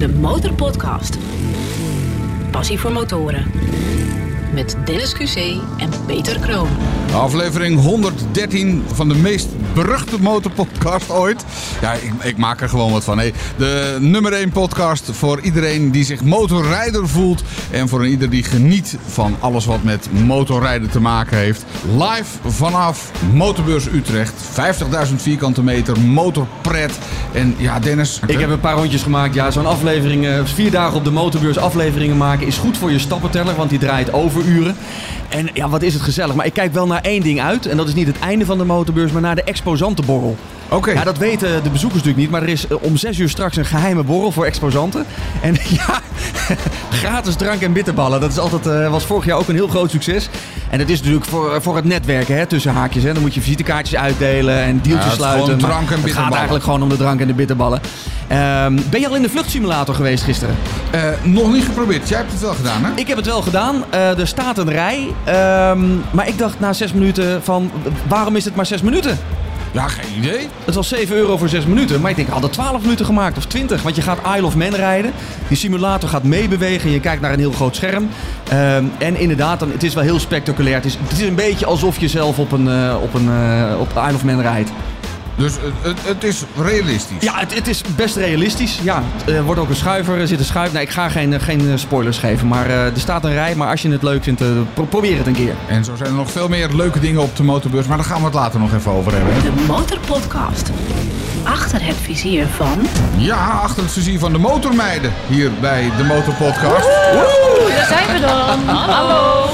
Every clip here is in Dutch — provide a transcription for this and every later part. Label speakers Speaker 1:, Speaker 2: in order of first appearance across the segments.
Speaker 1: De Motorpodcast. Passie voor motoren. Met Dennis QC en Peter Kroon.
Speaker 2: Aflevering 113 van de meest beruchte motorpodcast ooit. Ja, ik, ik maak er gewoon wat van. Hey, de nummer 1 podcast voor iedereen die zich motorrijder voelt. En voor ieder die geniet van alles wat met motorrijden te maken heeft. Live vanaf Motorbeurs Utrecht. 50.000 vierkante meter, motorpret. En ja, Dennis.
Speaker 3: Ik heb een paar rondjes gemaakt. Ja, zo'n aflevering, eh, vier dagen op de motorbeurs afleveringen maken is goed voor je stappenteller, want die draait overuren. En ja, wat is het gezellig. Maar ik kijk wel naar één ding uit. En dat is niet het einde van de motorbeurs, maar naar de exposantenborrel.
Speaker 2: Oké.
Speaker 3: Ja, dat weten de bezoekers natuurlijk niet. Maar er is eh, om zes uur straks een geheime borrel voor exposanten. En ja, gratis drank en bitterballen. Dat is altijd, eh, was vorig jaar ook een heel groot succes. En dat is natuurlijk voor, voor het netwerken hè, tussen haakjes. Hè. Dan moet je visitekaartjes uitdelen en
Speaker 2: Ja,
Speaker 3: deeltjes
Speaker 2: is
Speaker 3: sluiten. Maar
Speaker 2: drank en
Speaker 3: Het gaat
Speaker 2: bitterballen.
Speaker 3: eigenlijk gewoon om de drank en de bitterballen. Ehm, ben je al in de vluchtsimulator geweest gisteren?
Speaker 2: Eh, nog niet geprobeerd. Jij hebt het wel gedaan, hè?
Speaker 3: Ik heb het wel gedaan. Eh, er staat een rij. Ehm, maar ik dacht na zes minuten van... Waarom is het maar zes minuten?
Speaker 2: Ja, geen idee.
Speaker 3: Het was 7 euro voor 6 minuten. Maar ik denk, ik had het 12 minuten gemaakt of 20. Want je gaat Isle of Man rijden. Die simulator gaat meebewegen. Je kijkt naar een heel groot scherm. Ehm, en inderdaad, dan, het is wel heel spectaculair. Het is, het is een beetje alsof je zelf op een, eh, op een eh, op Isle of Man rijdt.
Speaker 2: Dus het, het, het is realistisch.
Speaker 3: Ja, het, het is best realistisch. Ja, er wordt ook een schuiver, er zit een schuif. Nee, ik ga geen, eh, geen eh, spoilers geven. Maar eh, er staat een rij. Maar als je het leuk vindt, pro- probeer het een keer.
Speaker 2: En zo zijn er nog veel meer leuke dingen op de motorbeurs. Maar daar gaan we het later nog even over hebben.
Speaker 1: De Motorpodcast. Achter het vizier van...
Speaker 2: Ja, achter het vizier van de motormeiden. Hier bij de Motorpodcast.
Speaker 4: Daar zijn we dan. Hallo.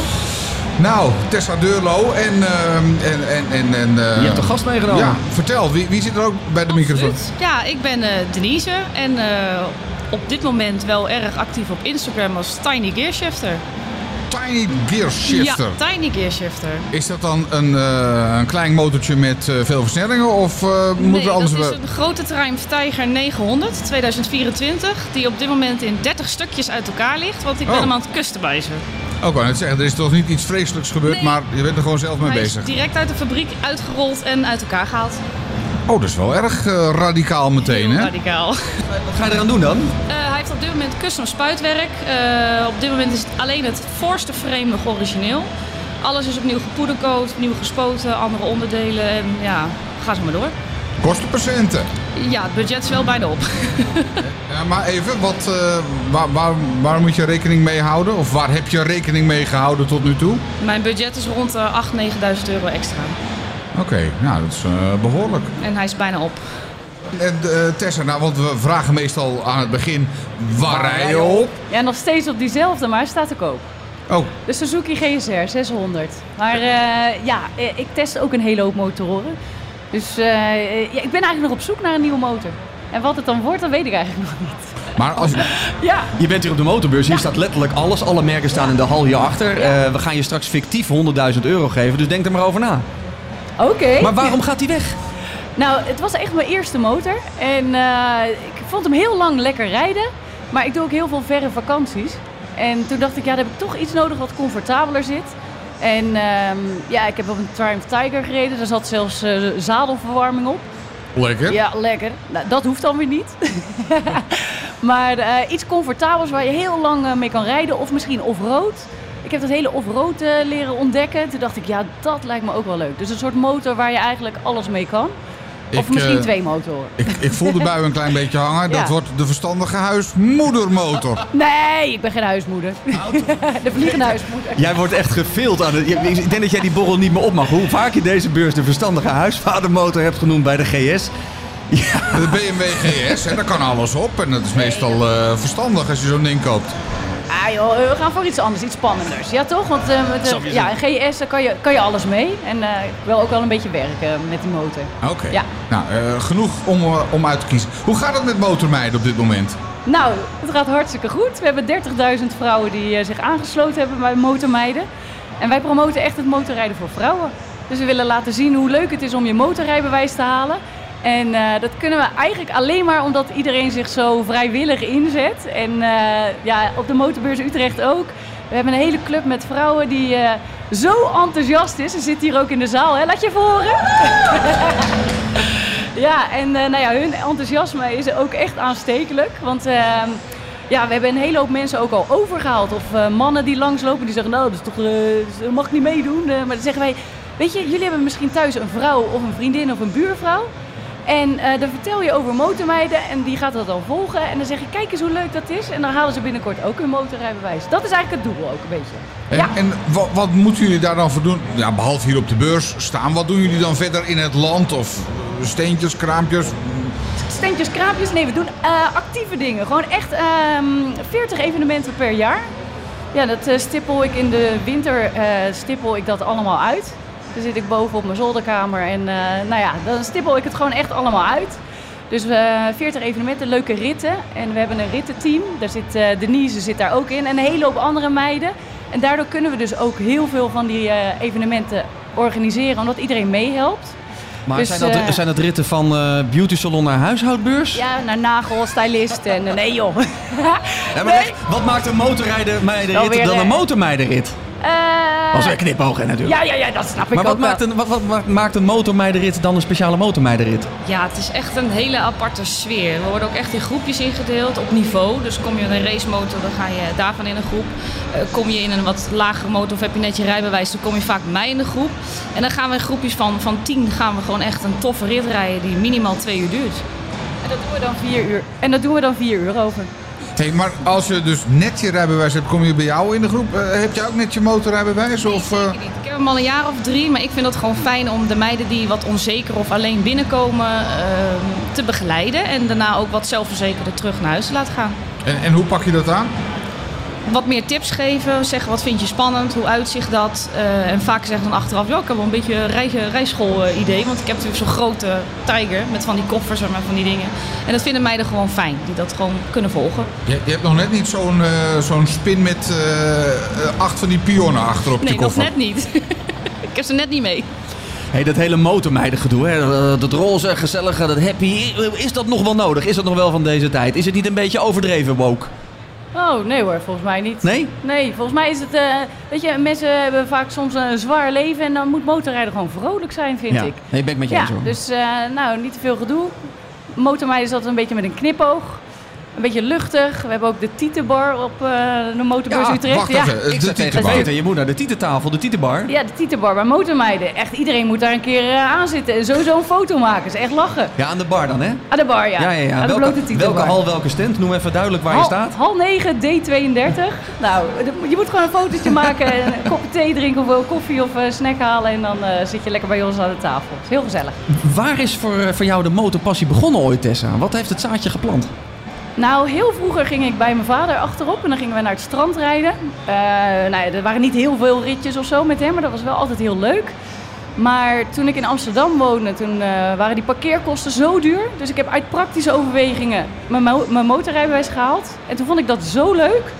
Speaker 2: Nou, Tessa Deurlo en... ehm, en, en, en, en eh,
Speaker 3: Je hebt een gast meegenomen.
Speaker 2: Ja, vertel. Wie, wie zit er ook bij de microfoon?
Speaker 4: Ja, ik ben eh, Denise en eh, op dit moment wel erg actief op Instagram als Tiny Gear Shifter.
Speaker 2: Tiny Gear Shifter.
Speaker 4: Ja, Tiny Gear Shifter.
Speaker 2: Is dat dan een, eh, een klein motortje met eh, veel versnellingen? Of eh moet
Speaker 4: Nee,
Speaker 2: er anders...
Speaker 4: dat is een grote Triumph Tiger 900 2024 die op dit moment in 30 stukjes uit elkaar ligt, want ik ben
Speaker 2: Oh.
Speaker 4: hem aan het customizen.
Speaker 2: Ook net zeggen, er is toch niet iets vreselijks gebeurd,
Speaker 4: Nee.
Speaker 2: maar je bent er gewoon zelf mee
Speaker 4: Hij
Speaker 2: bezig.
Speaker 4: is direct uit de fabriek uitgerold en uit elkaar gehaald.
Speaker 2: Oh, dat is wel erg eh, radicaal meteen,
Speaker 4: Heel
Speaker 2: hè?
Speaker 4: radicaal.
Speaker 3: Wat ga je eraan doen dan?
Speaker 4: Eh, hij heeft op dit moment custom spuitwerk. Eh, op dit moment is het alleen het voorste frame nog origineel. Alles is opnieuw gepoedercoat, opnieuw gespoten, andere onderdelen en ja, ga zo maar door.
Speaker 2: Kostenpercenten.
Speaker 4: Ja, het budget is wel bijna op.
Speaker 2: Ja, maar even, wat, eh, waar, waar, waar moet je rekening mee houden? Of waar heb je rekening mee gehouden tot nu toe?
Speaker 4: Mijn budget is rond de 8.000, 9.000 euro extra.
Speaker 2: Oké, nou dat is eh, behoorlijk.
Speaker 4: En hij is bijna op.
Speaker 2: En eh, Tessa, nou, want we vragen meestal aan het begin, waar rij je op?
Speaker 5: Ja, nog steeds op diezelfde, maar hij staat te koop.
Speaker 2: Oh,
Speaker 5: De Suzuki GSR 600. Maar eh, ja, ik test ook een hele hoop motoren. Dus eh, ja, ik ben eigenlijk nog op zoek naar een nieuwe motor. En wat het dan wordt, dat weet ik eigenlijk nog niet.
Speaker 2: maar als,
Speaker 5: Ja,
Speaker 3: Je bent hier op de motorbeurs. Hier staat letterlijk alles. Alle merken staan in de hal hierachter. Eh we gaan je straks fictief 100.000 euro geven. Dus denk er maar over na.
Speaker 5: oké.
Speaker 3: Maar waarom gaat die weg?
Speaker 5: Nou, het was echt mijn eerste motor. En eh, ik vond hem heel lang lekker rijden. Maar ik doe ook heel veel verre vakanties. En toen dacht ik, ja, dan heb ik toch iets nodig wat comfortabeler zit. En ehm, ja, ik heb op een Triumph Tiger gereden. Daar zat zelfs eh, zadelverwarming op.
Speaker 2: lekker.
Speaker 5: Ja, lekker. Nou, dat hoeft dan weer niet. maar eh, iets comfortabels waar je heel lang eh, mee kan rijden. Of misschien off-road. Ik heb dat hele off-road leren ontdekken. Toen dacht ik, ja, dat lijkt me ook wel leuk. Dus een soort motor waar je eigenlijk alles mee kan. Of misschien
Speaker 2: eh,
Speaker 5: twee motoren.
Speaker 2: Ik, ik voel de bui een klein beetje hangen. Dat
Speaker 5: Ja.
Speaker 2: wordt de verstandige huismoedermotor.
Speaker 5: Nee, ik ben geen huismoeder. de vliegende huismoeder.
Speaker 3: Jij wordt echt gefild aan het... Ik denk dat jij die borrel niet meer op mag. Hoe vaak je deze beurs de verstandige huisvadermotor hebt genoemd bij de GS.
Speaker 2: De BMW GS, hè, daar kan alles op. En dat is meestal eh, verstandig als je zo'n ding koopt.
Speaker 5: Ah joh, we gaan voor iets anders, iets spannenders. Ja toch? Want eh, met, de,
Speaker 3: je
Speaker 5: ja, een GS, daar kan je, kan je alles mee. En eh, ik wil ook wel een beetje werken met die motor.
Speaker 2: Oké.
Speaker 5: Ja.
Speaker 2: Nou, eh, genoeg om, eh, om uit te kiezen. Hoe gaat het met motormeiden op dit moment?
Speaker 5: Nou, het gaat hartstikke goed. We hebben 30.000 vrouwen die eh, zich aangesloten hebben bij Motormeiden. En wij promoten echt het motorrijden voor vrouwen. Dus we willen laten zien hoe leuk het is om je motorrijbewijs te halen. En eh, dat kunnen we eigenlijk alleen maar omdat iedereen zich zo vrijwillig inzet. En eh, ja, op de motorbeurs Utrecht ook. We hebben een hele club met vrouwen die eh, zo enthousiast is. Ze zit hier ook in de zaal, hè? Laat je horen. Ja, en nou ja, hun enthousiasme is ook echt aanstekelijk. Want ehm, ja, we hebben een hele hoop mensen ook al overgehaald. Of mannen die langslopen die zeggen, nou, dat, is toch, mag ik niet meedoen. Maar dan zeggen wij, weet je, jullie hebben misschien thuis een vrouw of een vriendin of een buurvrouw. En eh, dan vertel je over motormeiden en die gaat dat dan volgen. En dan zeg je, kijk eens hoe leuk dat is. En dan halen ze binnenkort ook hun motorrijbewijs. Dat is eigenlijk het doel ook een beetje.
Speaker 2: En,
Speaker 5: Ja.
Speaker 2: en wat, wat moeten jullie daar dan voor doen? Ja, behalve hier op de beurs staan, wat doen jullie dan verder in het land? Of eh, steentjes, kraampjes?
Speaker 5: Steentjes, kraampjes. Nee, we doen eh, actieve dingen. Gewoon echt ehm 40 evenementen per jaar. Ja, dat stippel ik in de winter stippel ik dat allemaal uit. Dan zit ik boven op mijn zolderkamer en eh, nou ja, dan stippel ik het gewoon echt allemaal uit. Dus eh 40 evenementen, leuke ritten. En we hebben een rittenteam. Daar zit eh, Denise zit daar ook in en een hele hoop andere meiden. En daardoor kunnen we dus ook heel veel van die evenementen organiseren, omdat iedereen meehelpt.
Speaker 3: Maar
Speaker 5: Dus,
Speaker 3: zijn, dat, zijn dat ritten van beauty salon naar huishoudbeurs?
Speaker 5: Ja, naar nagel, stylist en nee joh.
Speaker 3: Maar
Speaker 5: Nee.
Speaker 3: echt, wat maakt een motorrijdenmeidenrit
Speaker 5: Alweer,
Speaker 3: dan een motormeidenrit?
Speaker 5: Eh,
Speaker 3: Als een knipoog natuurlijk.
Speaker 5: ja, ja, ja, dat snap ik
Speaker 3: maar
Speaker 5: ook
Speaker 3: wat maakt,
Speaker 5: wel.
Speaker 3: een, wat, wat maakt- maakt een motormeidenrit dan een speciale motormeidenrit?
Speaker 4: Ja, het is echt een hele aparte sfeer. We worden ook echt in groepjes ingedeeld op niveau. Dus kom je in een racemotor, dan ga je daarvan in een groep. Eh, kom je in een wat lagere motor of heb je net je rijbewijs, dan kom je vaak bij mij in de groep. En dan gaan we in groepjes van, van tien gaan we gewoon echt een toffe rit rijden die minimaal twee uur duurt.
Speaker 5: En dat doen we dan vier uur. En dat doen we dan vier uur over.
Speaker 2: Hey, maar als je dus net je rijbewijs hebt, kom je bij jou in de groep. Eh, heb je ook net je motorrijbewijs? Of,
Speaker 4: niet. Ik heb hem al een jaar of drie, maar ik vind het gewoon fijn om de meiden die wat onzeker of alleen binnenkomen ehm, te begeleiden. En daarna ook wat zelfverzekerder terug naar huis te laten gaan.
Speaker 2: en, en hoe pak je dat aan?
Speaker 4: Wat meer tips geven. Zeggen wat vind je spannend, hoe uitzicht dat. Eh, en vaak zeggen ze dan achteraf, ja, ik heb wel een beetje een rij, rijschool eh, idee. Want ik heb natuurlijk zo'n grote tijger met van die koffers en van die dingen. En dat vinden meiden gewoon fijn, die dat gewoon kunnen volgen.
Speaker 2: Je, je hebt nog net niet zo'n eh, zo'n spin met acht van die pionnen achter op je
Speaker 4: Nee, nog
Speaker 2: koffer.
Speaker 4: net niet. ik heb ze net niet mee.
Speaker 3: Hey, dat hele motormeidengedoe, hè? eh, dat roze, gezellige, dat happy. Is dat nog wel nodig? Is dat nog wel van deze tijd? Is het niet een beetje overdreven woke?
Speaker 5: Oh, nee hoor, volgens mij niet.
Speaker 3: Nee?
Speaker 5: Nee, volgens mij is het... eh, weet je, mensen hebben vaak soms een zwaar leven... en dan moet motorrijden gewoon vrolijk zijn, vind
Speaker 3: ja.
Speaker 5: ik.
Speaker 3: Nee, ben ik met je
Speaker 5: Ja,
Speaker 3: eens hoor.
Speaker 5: dus eh, nou, niet te veel gedoe. Motormeiden is altijd een beetje met een knipoog. Een beetje luchtig. We hebben ook de Tietenbar op eh, de Motorbeurs
Speaker 2: Ja,
Speaker 5: Utrecht.
Speaker 2: wacht
Speaker 5: ja.
Speaker 2: even.
Speaker 3: ik
Speaker 2: de tietenbar.
Speaker 3: Je moet naar de tietentafel, de tietenbar.
Speaker 5: Ja, de Tietenbar bij motormeiden. Echt iedereen moet daar een keer eh, aan zitten en sowieso een foto maken. is echt lachen.
Speaker 3: Ja, aan de bar dan, hè?
Speaker 5: Aan de bar, ja.
Speaker 3: Ja, ja, ja.
Speaker 5: Aan de
Speaker 3: Welke,
Speaker 5: blote Tietenbar.
Speaker 3: welke hal, welke stand? Noem even duidelijk waar je staat.
Speaker 5: hal 9, D32. nou, je moet gewoon een fotootje maken, en een kopje thee drinken of wel koffie of eh, snack halen. En dan eh, zit je lekker bij ons aan de tafel. Het is heel gezellig.
Speaker 3: Waar is voor, voor jou de motorpassie begonnen ooit, Tessa? Wat heeft het zaadje geplant?
Speaker 5: Nou, heel vroeger ging ik bij mijn vader achterop en dan gingen we naar het strand rijden. Eh, nou er waren niet heel veel ritjes of zo met hem, maar dat was wel altijd heel leuk. Maar toen ik in Amsterdam woonde, toen eh, waren die parkeerkosten zo duur. Dus ik heb uit praktische overwegingen mijn, mijn motorrijbewijs gehaald. En toen vond ik dat zo leuk.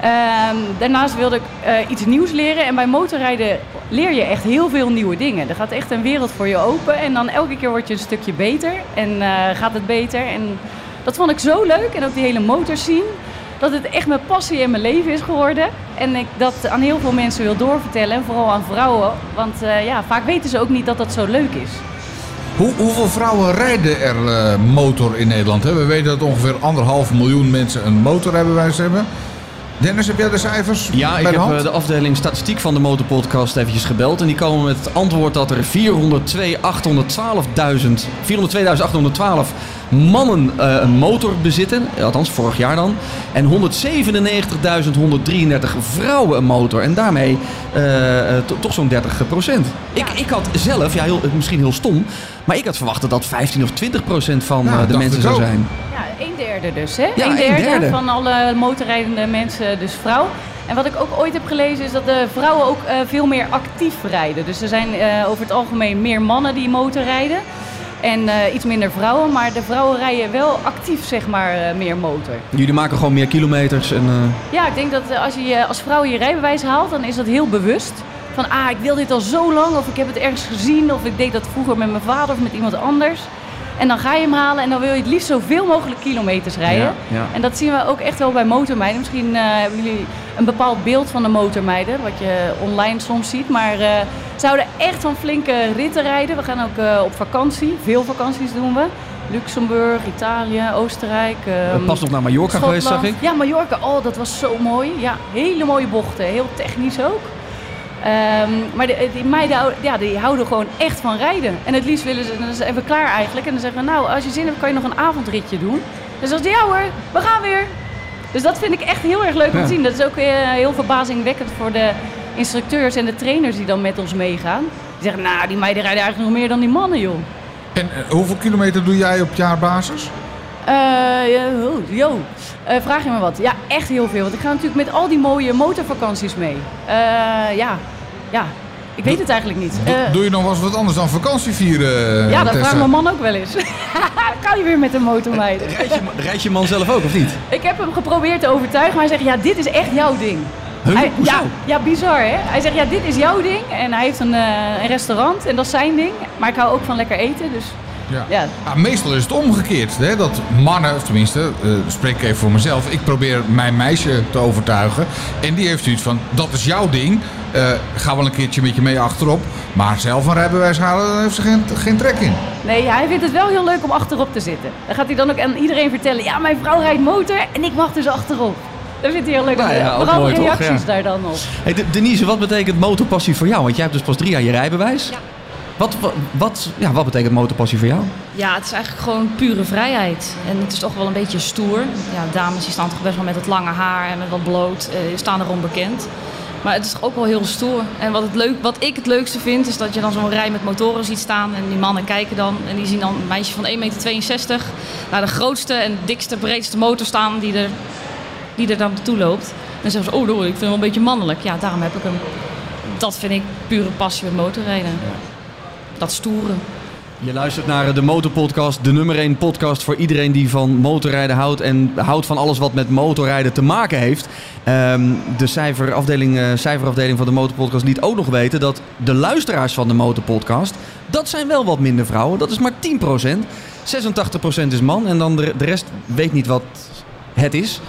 Speaker 5: Ehm, daarnaast wilde ik eh, iets nieuws leren. En bij motorrijden leer je echt heel veel nieuwe dingen. Er gaat echt een wereld voor je open. En dan elke keer word je een stukje beter. En gaat het beter. En dat vond ik zo leuk. En ook die hele motorscene. Dat het echt mijn passie en mijn leven is geworden. En ik dat aan heel veel mensen wil doorvertellen. En vooral aan vrouwen. Want eh, ja, vaak weten ze ook niet dat dat zo leuk is.
Speaker 2: Hoe, hoeveel vrouwen rijden er eh, motor in Nederland? Hè? We weten dat ongeveer anderhalf miljoen mensen een motorrijbewijs hebben. Dennis, heb jij de cijfers
Speaker 3: Ja,
Speaker 2: bij
Speaker 3: ik
Speaker 2: de
Speaker 3: heb
Speaker 2: hand?
Speaker 3: eh, de afdeling statistiek van de Motorpodcast eventjes gebeld. En die komen met het antwoord dat er 402.812.000 402.812 mannen eh, een motor bezitten. Althans, vorig jaar dan. En 197.133 vrouwen een motor. En daarmee eh, eh, to- toch zo'n 30 procent. Ik, ik had zelf, ja, heel, misschien heel stom... maar ik had verwacht dat dat 15 of 20 procent van eh, de mensen zou zijn.
Speaker 5: Ja, een derde dus, hè?
Speaker 3: Ja,
Speaker 5: een
Speaker 3: een
Speaker 5: derde,
Speaker 3: derde.
Speaker 5: van alle motorrijdende mensen, dus vrouw. En wat ik ook ooit heb gelezen is dat de vrouwen ook eh, veel meer actief rijden. Dus er zijn eh, over het algemeen meer mannen die motorrijden. En eh, iets minder vrouwen, maar de vrouwen rijden wel actief, zeg maar, eh, meer motor.
Speaker 3: Jullie maken gewoon meer kilometers en... eh,
Speaker 5: Ja, ik denk dat als je als vrouw je rijbewijs haalt, dan is dat heel bewust. Van, ah, ik wil dit al zo lang, of ik heb het ergens gezien, of ik deed dat vroeger met mijn vader of met iemand anders. En dan ga je hem halen en dan wil je het liefst zoveel mogelijk kilometers rijden.
Speaker 3: Ja, ja.
Speaker 5: En dat zien we ook echt wel bij motormeiden. Misschien eh, hebben jullie een bepaald beeld van de motormeiden, wat je online soms ziet. Maar eh, ze zouden echt van flinke ritten rijden. We gaan ook eh, op vakantie, veel vakanties doen we. Luxemburg, Italië, Oostenrijk. ehm,
Speaker 3: Pas nog naar Mallorca geweest, zag ik.
Speaker 5: Ja, Mallorca. Oh, dat was zo mooi. Ja, hele mooie bochten. Heel technisch ook. Ehm, maar die meiden ja, die houden gewoon echt van rijden. En het liefst willen ze, dan zijn we klaar eigenlijk. En dan zeggen we, nou, als je zin hebt, kan je nog een avondritje doen. Dan zeggen ze, ja hoor, we gaan weer. Dus dat vind ik echt heel erg leuk om te zien. Dat is ook eh, heel verbazingwekkend voor de instructeurs en de trainers die dan met ons meegaan. Die zeggen, nou, die meiden rijden eigenlijk nog meer dan die mannen, joh.
Speaker 2: En eh, hoeveel kilometer doe jij op jaarbasis?
Speaker 5: Eh, oh, yo. Eh, vraag je me wat? Ja, echt heel veel. Want ik ga natuurlijk met al die mooie motorvakanties mee. Eh, ja, ja. Ik weet het eigenlijk niet.
Speaker 2: Doe, doe je nog wel eens wat anders dan vakantie vieren,
Speaker 5: ja, dat vraagt mijn man ook wel eens. kan je weer met de motor meiden?
Speaker 3: Rijd je, rijd je man zelf ook, of niet?
Speaker 5: Ik heb hem geprobeerd te overtuigen, maar hij zegt, ja, dit is echt jouw ding.
Speaker 3: Huh?
Speaker 5: Hij, ja, ja, bizar hè. Hij zegt, ja, dit is jouw ding. En hij heeft een, eh, een restaurant en dat is zijn ding. Maar ik hou ook van lekker eten, dus
Speaker 2: Ja.
Speaker 5: ja.
Speaker 2: Ja, meestal is het omgekeerd. Hè? Dat mannen, of tenminste, eh, spreek ik even voor mezelf. Ik probeer mijn meisje te overtuigen. En die heeft zoiets van, dat is jouw ding. Eh, ga wel een keertje met je mee achterop. Maar zelf een rijbewijs halen, daar heeft ze geen, geen trek in.
Speaker 5: Nee, hij vindt het wel heel leuk om achterop te zitten. Dan gaat hij dan ook aan iedereen vertellen: ja, mijn vrouw rijdt motor en ik mag dus achterop. Dat vindt hij heel leuk.
Speaker 3: Nou ja, ook
Speaker 5: Vooral
Speaker 3: mooi, toch?
Speaker 5: reacties
Speaker 3: Ja.
Speaker 5: daar dan op.
Speaker 3: Hey, De- Denise, wat betekent motorpassie voor jou? Want jij hebt dus pas drie jaar je rijbewijs. Wat, wat, wat, ja, wat betekent motorpassie voor jou?
Speaker 4: Ja, het is eigenlijk gewoon pure vrijheid. En het is toch wel een beetje stoer. Ja, dames die staan toch best wel met het lange haar en met wat bloot. eh staan erom bekend. Maar het is toch ook wel heel stoer. En wat, het leuk, wat ik het leukste vind, is dat je dan zo'n rij met motoren ziet staan. En die mannen kijken dan. En die zien dan een meisje van 1,62 meter naar de grootste en dikste, breedste motor staan die er, die er dan naartoe loopt. En zeggen ze, oh, doe, ik vind hem wel een beetje mannelijk. Ja, daarom heb ik hem. Dat vind ik pure passie met motorrijden. Dat stoeren.
Speaker 3: Je luistert naar de Motorpodcast, de nummer 1 podcast voor iedereen die van motorrijden houdt en houdt van alles wat met motorrijden te maken heeft. Ehm, de cijferafdeling, eh, cijferafdeling van de Motorpodcast liet ook nog weten dat de luisteraars van de Motorpodcast, dat zijn wel wat minder vrouwen, dat is maar 10%. 86% is man en dan de, de rest weet niet wat het is.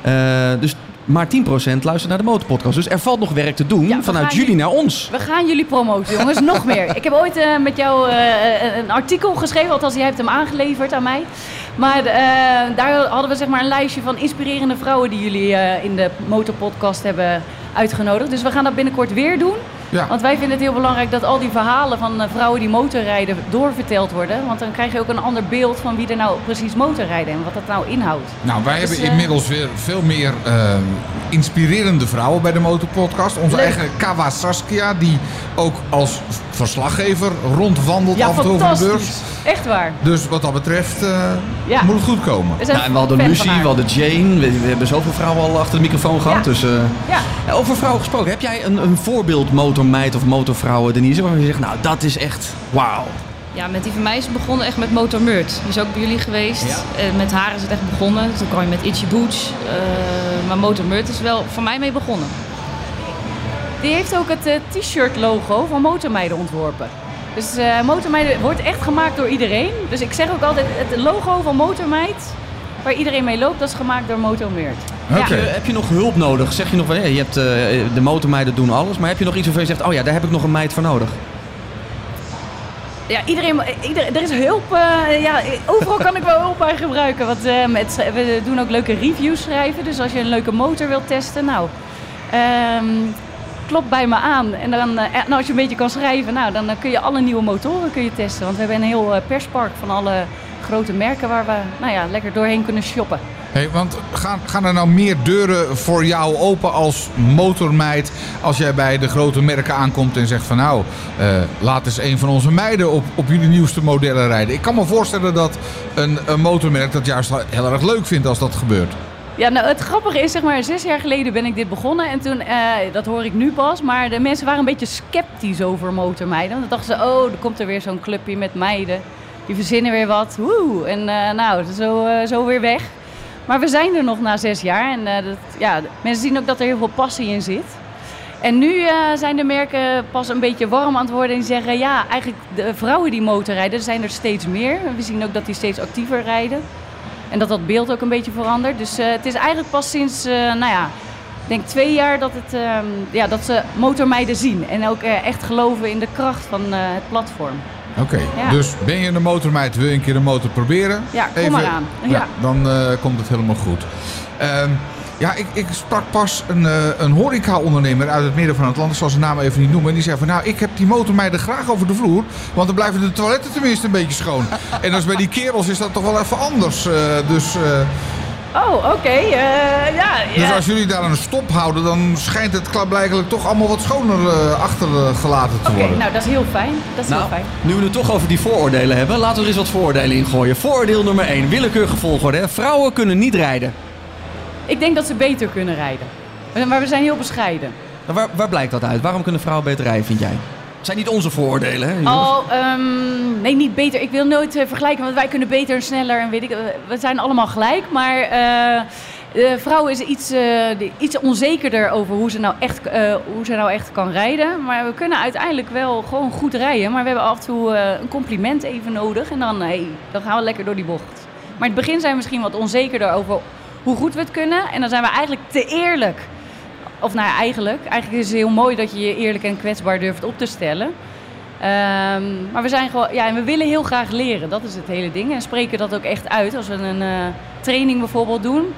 Speaker 3: Eh, dus maar 10% luistert naar de Motorpodcast. Dus er valt nog werk te doen
Speaker 5: Ja,
Speaker 3: vanuit jullie naar ons.
Speaker 5: We gaan jullie promoten, jongens, nog meer. Ik heb ooit eh, met jou eh, een artikel geschreven, althans jij hebt hem aangeleverd aan mij. Maar eh, daar hadden we zeg maar een lijstje van inspirerende vrouwen die jullie eh, in de Motorpodcast hebben uitgenodigd. Dus we gaan dat binnenkort weer doen.
Speaker 2: Ja.
Speaker 5: Want wij vinden het heel belangrijk dat al die verhalen van eh, vrouwen die motorrijden doorverteld worden. Want dan krijg je ook een ander beeld van wie er nou precies motorrijden en wat dat nou inhoudt.
Speaker 2: Nou, wij
Speaker 5: Dus,
Speaker 2: hebben
Speaker 5: eh,
Speaker 2: inmiddels weer veel meer eh, inspirerende vrouwen bij de Motorpodcast. Onze
Speaker 5: Leuk.
Speaker 2: eigen Kawa Saskia, die ook als verslaggever rondwandelt
Speaker 5: Ja,
Speaker 2: af en toe over de beurs.
Speaker 5: fantastisch. Echt waar.
Speaker 2: Dus wat dat betreft eh,
Speaker 5: Ja.
Speaker 2: moet het goed komen.
Speaker 3: Nou, en we hadden Lucie, we hadden Jane. We, we hebben zoveel vrouwen al achter de microfoon gehad.
Speaker 5: Ja.
Speaker 3: Dus, eh,
Speaker 5: Ja.
Speaker 3: ja, over vrouwen gesproken. Heb jij een, een voorbeeld motormeid of motorvrouwen, Denise? Waarvan je zegt, nou, dat is echt wauw.
Speaker 4: Ja, met die van mij is het begonnen echt met Motor Murt. Die is ook bij jullie geweest.
Speaker 3: Ja.
Speaker 4: Eh, met haar is het echt begonnen. Toen kwam je met Itchy Boots. Eh, maar Motor Murt is wel voor mij mee begonnen.
Speaker 5: Die heeft ook het eh, t-shirt logo van Motormeiden ontworpen. Dus eh Motormeiden wordt echt gemaakt door iedereen. Dus ik zeg ook altijd, het logo van Motormeid, waar iedereen mee loopt, dat is gemaakt door Motormeert.
Speaker 3: Heb, je, heb je nog hulp nodig? Zeg je nog, wel, ja, je hebt, eh, de motormeiden doen alles. Maar heb je nog iets waarvan je zegt, oh ja, daar heb ik nog een meid voor nodig?
Speaker 5: Ja, iedereen, iedereen, er is hulp. eh, ja, overal kan ik wel hulp bij gebruiken. Want eh, met, we doen ook leuke reviews schrijven. Dus als je een leuke motor wilt testen, nou, ehm, klop bij me aan. En dan, eh, als je een beetje kan schrijven, nou, dan eh, kun je alle nieuwe motoren kun je testen. Want we hebben een heel eh, perspark van alle grote merken waar we nou ja, lekker doorheen kunnen shoppen.
Speaker 2: Hey, want gaan, gaan er nou meer deuren voor jou open als motormeid als jij bij de grote merken aankomt en zegt van nou, laat eens een van onze meiden op, op jullie nieuwste modellen rijden. Ik kan me voorstellen dat een, een motormerk dat juist heel erg leuk vindt als dat gebeurt.
Speaker 5: Ja, nou het grappige is, zeg maar, zes jaar geleden ben ik dit begonnen. En toen, eh, dat hoor ik nu pas, maar de mensen waren een beetje sceptisch over motormeiden. Dan dachten ze, oh, er komt er weer zo'n clubje met meiden. Die verzinnen weer wat, woe. En eh, nou, zo, eh, zo weer weg. Maar we zijn er nog na zes jaar. En dat, ja, mensen zien ook dat er heel veel passie in zit. En nu zijn de merken pas een beetje warm aan het worden en zeggen, ja, eigenlijk de vrouwen die motorrijden, zijn er steeds meer. We zien ook dat die steeds actiever rijden. En dat dat beeld ook een beetje verandert. Dus eh, het is eigenlijk pas sinds, eh, nou ja, ik denk twee jaar dat, het, ehm, ja, dat ze motormeiden zien. En ook eh, echt geloven in de kracht van het platform.
Speaker 2: Oké,
Speaker 5: Ja.
Speaker 2: dus ben je een motormeid, wil je een keer een motor proberen?
Speaker 5: Ja, kom maar aan. Ja.
Speaker 2: dan komt het helemaal goed. Ehm, ja, ik, ik sprak pas een, eh een horeca-ondernemer uit het midden van het land, ik zal zijn naam even niet noemen. En die zei van, nou, ik heb die motormeiden graag over de vloer, want dan blijven de toiletten tenminste een beetje schoon. en als bij die kerels is dat toch wel even anders. eh, dus, eh,
Speaker 5: Oh, oké. eh, ja,
Speaker 2: dus
Speaker 5: ja.
Speaker 2: als jullie daar een stop houden, dan schijnt het klaarblijkelijk toch allemaal wat schoner achtergelaten te
Speaker 5: Oké,
Speaker 2: worden.
Speaker 5: nou dat is heel fijn. Dat is
Speaker 3: Nou,
Speaker 5: heel fijn.
Speaker 3: nu we het toch over die vooroordelen hebben, laten we er eens wat vooroordelen ingooien. Vooroordeel nummer 1, willekeurige volgorde. hè. Vrouwen kunnen niet rijden.
Speaker 5: Ik denk dat ze beter kunnen rijden. Maar we zijn heel bescheiden.
Speaker 3: Waar, waar blijkt dat uit? Waarom kunnen vrouwen beter rijden, vind jij? Het zijn niet onze vooroordelen, hè?
Speaker 5: Oh, nee, niet beter. Ik wil nooit eh, vergelijken, want wij kunnen beter en sneller en weet ik. eh, we zijn allemaal gelijk, maar eh de vrouw is iets, iets onzekerder over hoe ze, nou echt, hoe ze nou echt kan rijden. Maar we kunnen uiteindelijk wel gewoon goed rijden. Maar we hebben af en toe een compliment even nodig en dan, hey, dan gaan we lekker door die bocht. Maar in het begin zijn we misschien wat onzekerder over hoe goed we het kunnen. En dan zijn we eigenlijk te eerlijk. Of nou eigenlijk. Eigenlijk is het heel mooi dat je je eerlijk en kwetsbaar durft op te stellen. Ehm, maar we zijn gewoon, ja, en we willen heel graag leren. Dat is het hele ding. En spreken dat ook echt uit. Als we een eh, training bijvoorbeeld doen,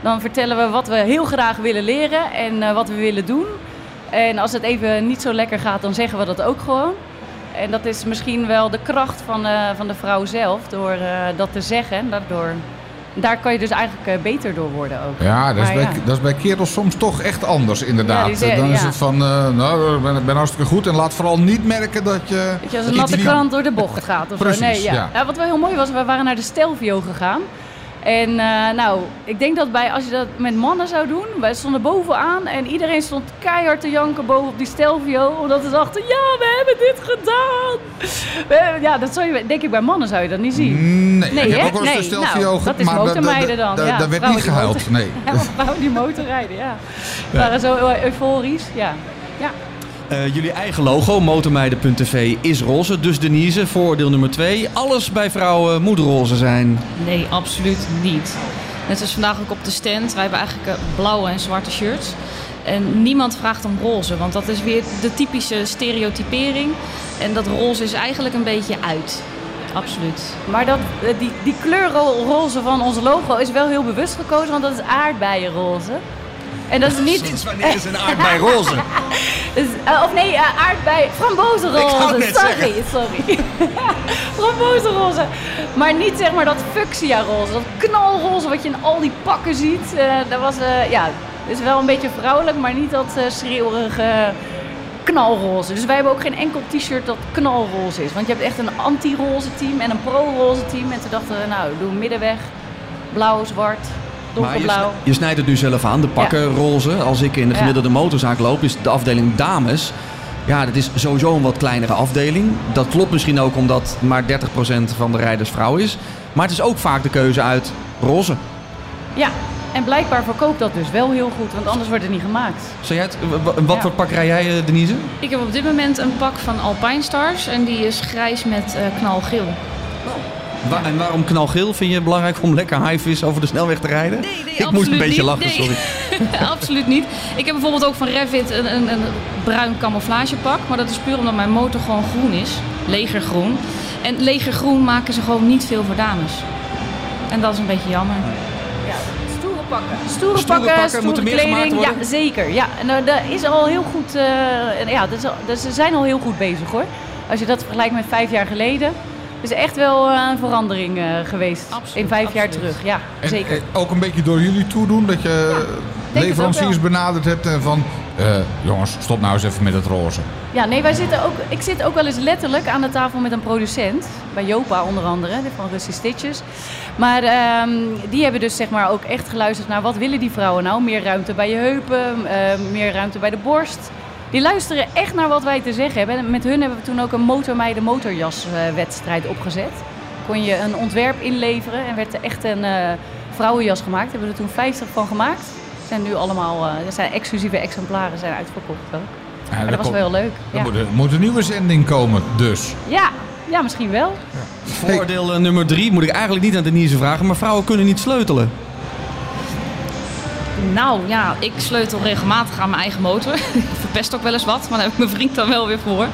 Speaker 5: dan vertellen we wat we heel graag willen leren en eh, wat we willen doen. En als het even niet zo lekker gaat, dan zeggen we dat ook gewoon. En dat is misschien wel de kracht van, eh, van de vrouw zelf, door dat te zeggen. En daardoor, daar kan je dus eigenlijk eh, beter door worden ook.
Speaker 2: Ja, dat is, bij,
Speaker 5: ja.
Speaker 2: dat is bij kerels soms toch echt anders, inderdaad.
Speaker 5: Ja,
Speaker 2: Dan is het van, eh, nou, ik ben, ben hartstikke goed. En laat vooral niet merken dat je...
Speaker 5: Weet je, als
Speaker 2: dat
Speaker 5: een natte krant door de bocht gaat of
Speaker 2: Precies,
Speaker 5: zo. Nee, ja.
Speaker 2: ja.
Speaker 5: Ja, wat wel heel mooi was, we waren naar de Stelvio gegaan. En eh, nou, ik denk dat bij, als je dat met mannen zou doen, wij stonden bovenaan en iedereen stond keihard te janken boven op die Stelvio. Omdat ze dachten, ja, we hebben dit gedaan. Hebben- ja, dat zou je, denk ik, bij mannen zou je dat niet zien.
Speaker 2: Nee,
Speaker 5: Nee,
Speaker 2: ik heb ook wel eens
Speaker 5: Nee,
Speaker 2: stelvio
Speaker 5: nou, dat is
Speaker 2: maar
Speaker 5: motormeiden dan,
Speaker 2: da-
Speaker 5: ja.
Speaker 2: Daar werd niet gehuild,
Speaker 5: motor-
Speaker 2: nee.
Speaker 5: Ja, vrouwen die motorrijden, ja. We waren zo eu- euforisch, ja. ja.
Speaker 3: Eh, jullie eigen logo, motormeiden.tv, is roze. Dus Denise, vooroordeel nummer 2. Alles bij vrouwen moet roze zijn.
Speaker 4: Nee, absoluut niet. Net zoals vandaag ook op de stand. Wij hebben eigenlijk eh, blauwe en zwarte shirts. En niemand vraagt om roze, want dat is weer de typische stereotypering. En dat roze is eigenlijk een beetje uit. Absoluut.
Speaker 5: Maar dat, eh, die, die kleurroze van ons logo is wel heel bewust gekozen, want dat is aardbeienroze. En dat is niet...
Speaker 3: Sinds wanneer is een aardbei roze?
Speaker 5: Dus, eh, of nee, uh, aardbei...
Speaker 3: Ik wou
Speaker 5: Frambozenroze.
Speaker 3: het net
Speaker 5: Sorry, sorry. Frambozenroze. Maar niet zeg maar dat fuchsia-roze. Dat knalroze wat je in al die pakken ziet. Eh, dat was, eh, ja, is wel een beetje vrouwelijk, maar niet dat eh schreeuwerige knalroze. Dus wij hebben ook geen enkel t-shirt dat knalroze is. Want je hebt echt een anti-roze team en een pro-roze team. En toen dachten we, nou, doe een middenweg. Blauw, zwart,
Speaker 3: Maar je,
Speaker 5: donkerblauw.
Speaker 3: je snijdt het nu zelf aan, de pakken roze. Als ik in de
Speaker 5: Ja.
Speaker 3: gemiddelde motorzaak loop, is de afdeling dames. Ja, dat is sowieso een wat kleinere afdeling. Dat klopt misschien ook omdat maar 30% van de rijders vrouw is. Maar het is ook vaak de keuze uit roze.
Speaker 5: Ja, en blijkbaar verkoopt dat dus wel heel goed, want anders wordt het niet gemaakt.
Speaker 3: Zou jij het, wat
Speaker 5: Ja.
Speaker 3: voor pak rij jij, eh, Denise?
Speaker 4: Ik heb op dit moment een pak van Alpine Stars en die is grijs met eh, knalgeel.
Speaker 3: Wa- en waarom knalgeel vind je belangrijk om lekker high-vis over de snelweg te rijden?
Speaker 4: Nee, nee,
Speaker 3: ik moest een beetje
Speaker 4: niet.
Speaker 3: lachen,
Speaker 4: Nee.
Speaker 3: sorry.
Speaker 4: Absoluut niet. Ik heb bijvoorbeeld ook van Revit een, een, een bruin camouflagepak. Maar dat is puur omdat mijn motor gewoon groen is. Legergroen. En legergroen maken ze gewoon niet veel voor dames. En dat is een beetje jammer.
Speaker 5: Ja, stoere pakken. Stoere,
Speaker 3: Stoere
Speaker 5: pakken,
Speaker 3: pakken
Speaker 5: stoere
Speaker 3: moeten meer
Speaker 5: kleding.
Speaker 3: gemaakt worden?
Speaker 5: Ja, zeker. Ja, en uh, dat is al heel goed. eh, ja, dat is al- dat- ze zijn al heel goed bezig hoor. Als je dat vergelijkt met vijf jaar geleden. Is echt wel eh, een verandering eh, geweest.
Speaker 4: Absoluut,
Speaker 5: in vijf jaar terug. Ja,
Speaker 2: En,
Speaker 5: zeker.
Speaker 2: eh, ook een beetje door jullie toedoen, dat je leveranciers benaderd hebt en van... eh, jongens, stop nou eens even met het roze.
Speaker 5: Ja, nee, wij zitten ook. Ik zit ook wel eens letterlijk aan de tafel met een producent. Bij Jopa onder andere, die van Rusty Stitches. Maar ehm, die hebben dus zeg maar ook echt geluisterd naar wat willen die vrouwen nou? Meer ruimte bij je heupen, eh, meer ruimte bij de borst. Die luisteren echt naar wat wij te zeggen hebben. En met hun hebben we toen ook een motormeiden motorjaswedstrijd opgezet. Kon je een ontwerp inleveren en werd er echt een eh, vrouwenjas gemaakt. Hebben we er toen 50 van gemaakt. Zijn nu allemaal, eh, er zijn exclusieve exemplaren zijn uitverkocht ook.
Speaker 2: Ja,
Speaker 5: Maar dat was
Speaker 2: komt-
Speaker 5: wel leuk.
Speaker 2: Er
Speaker 5: Ja.
Speaker 2: moet, er moet een nieuwe zending komen, dus.
Speaker 5: Ja, ja, misschien wel.
Speaker 3: Voordeel eh, nummer drie moet ik eigenlijk niet aan Denise vragen, maar vrouwen kunnen niet sleutelen.
Speaker 4: Nou ja, ik sleutel regelmatig aan mijn eigen motor. Ik verpest ook wel eens wat, maar daar heb ik mijn vriend dan wel weer voor.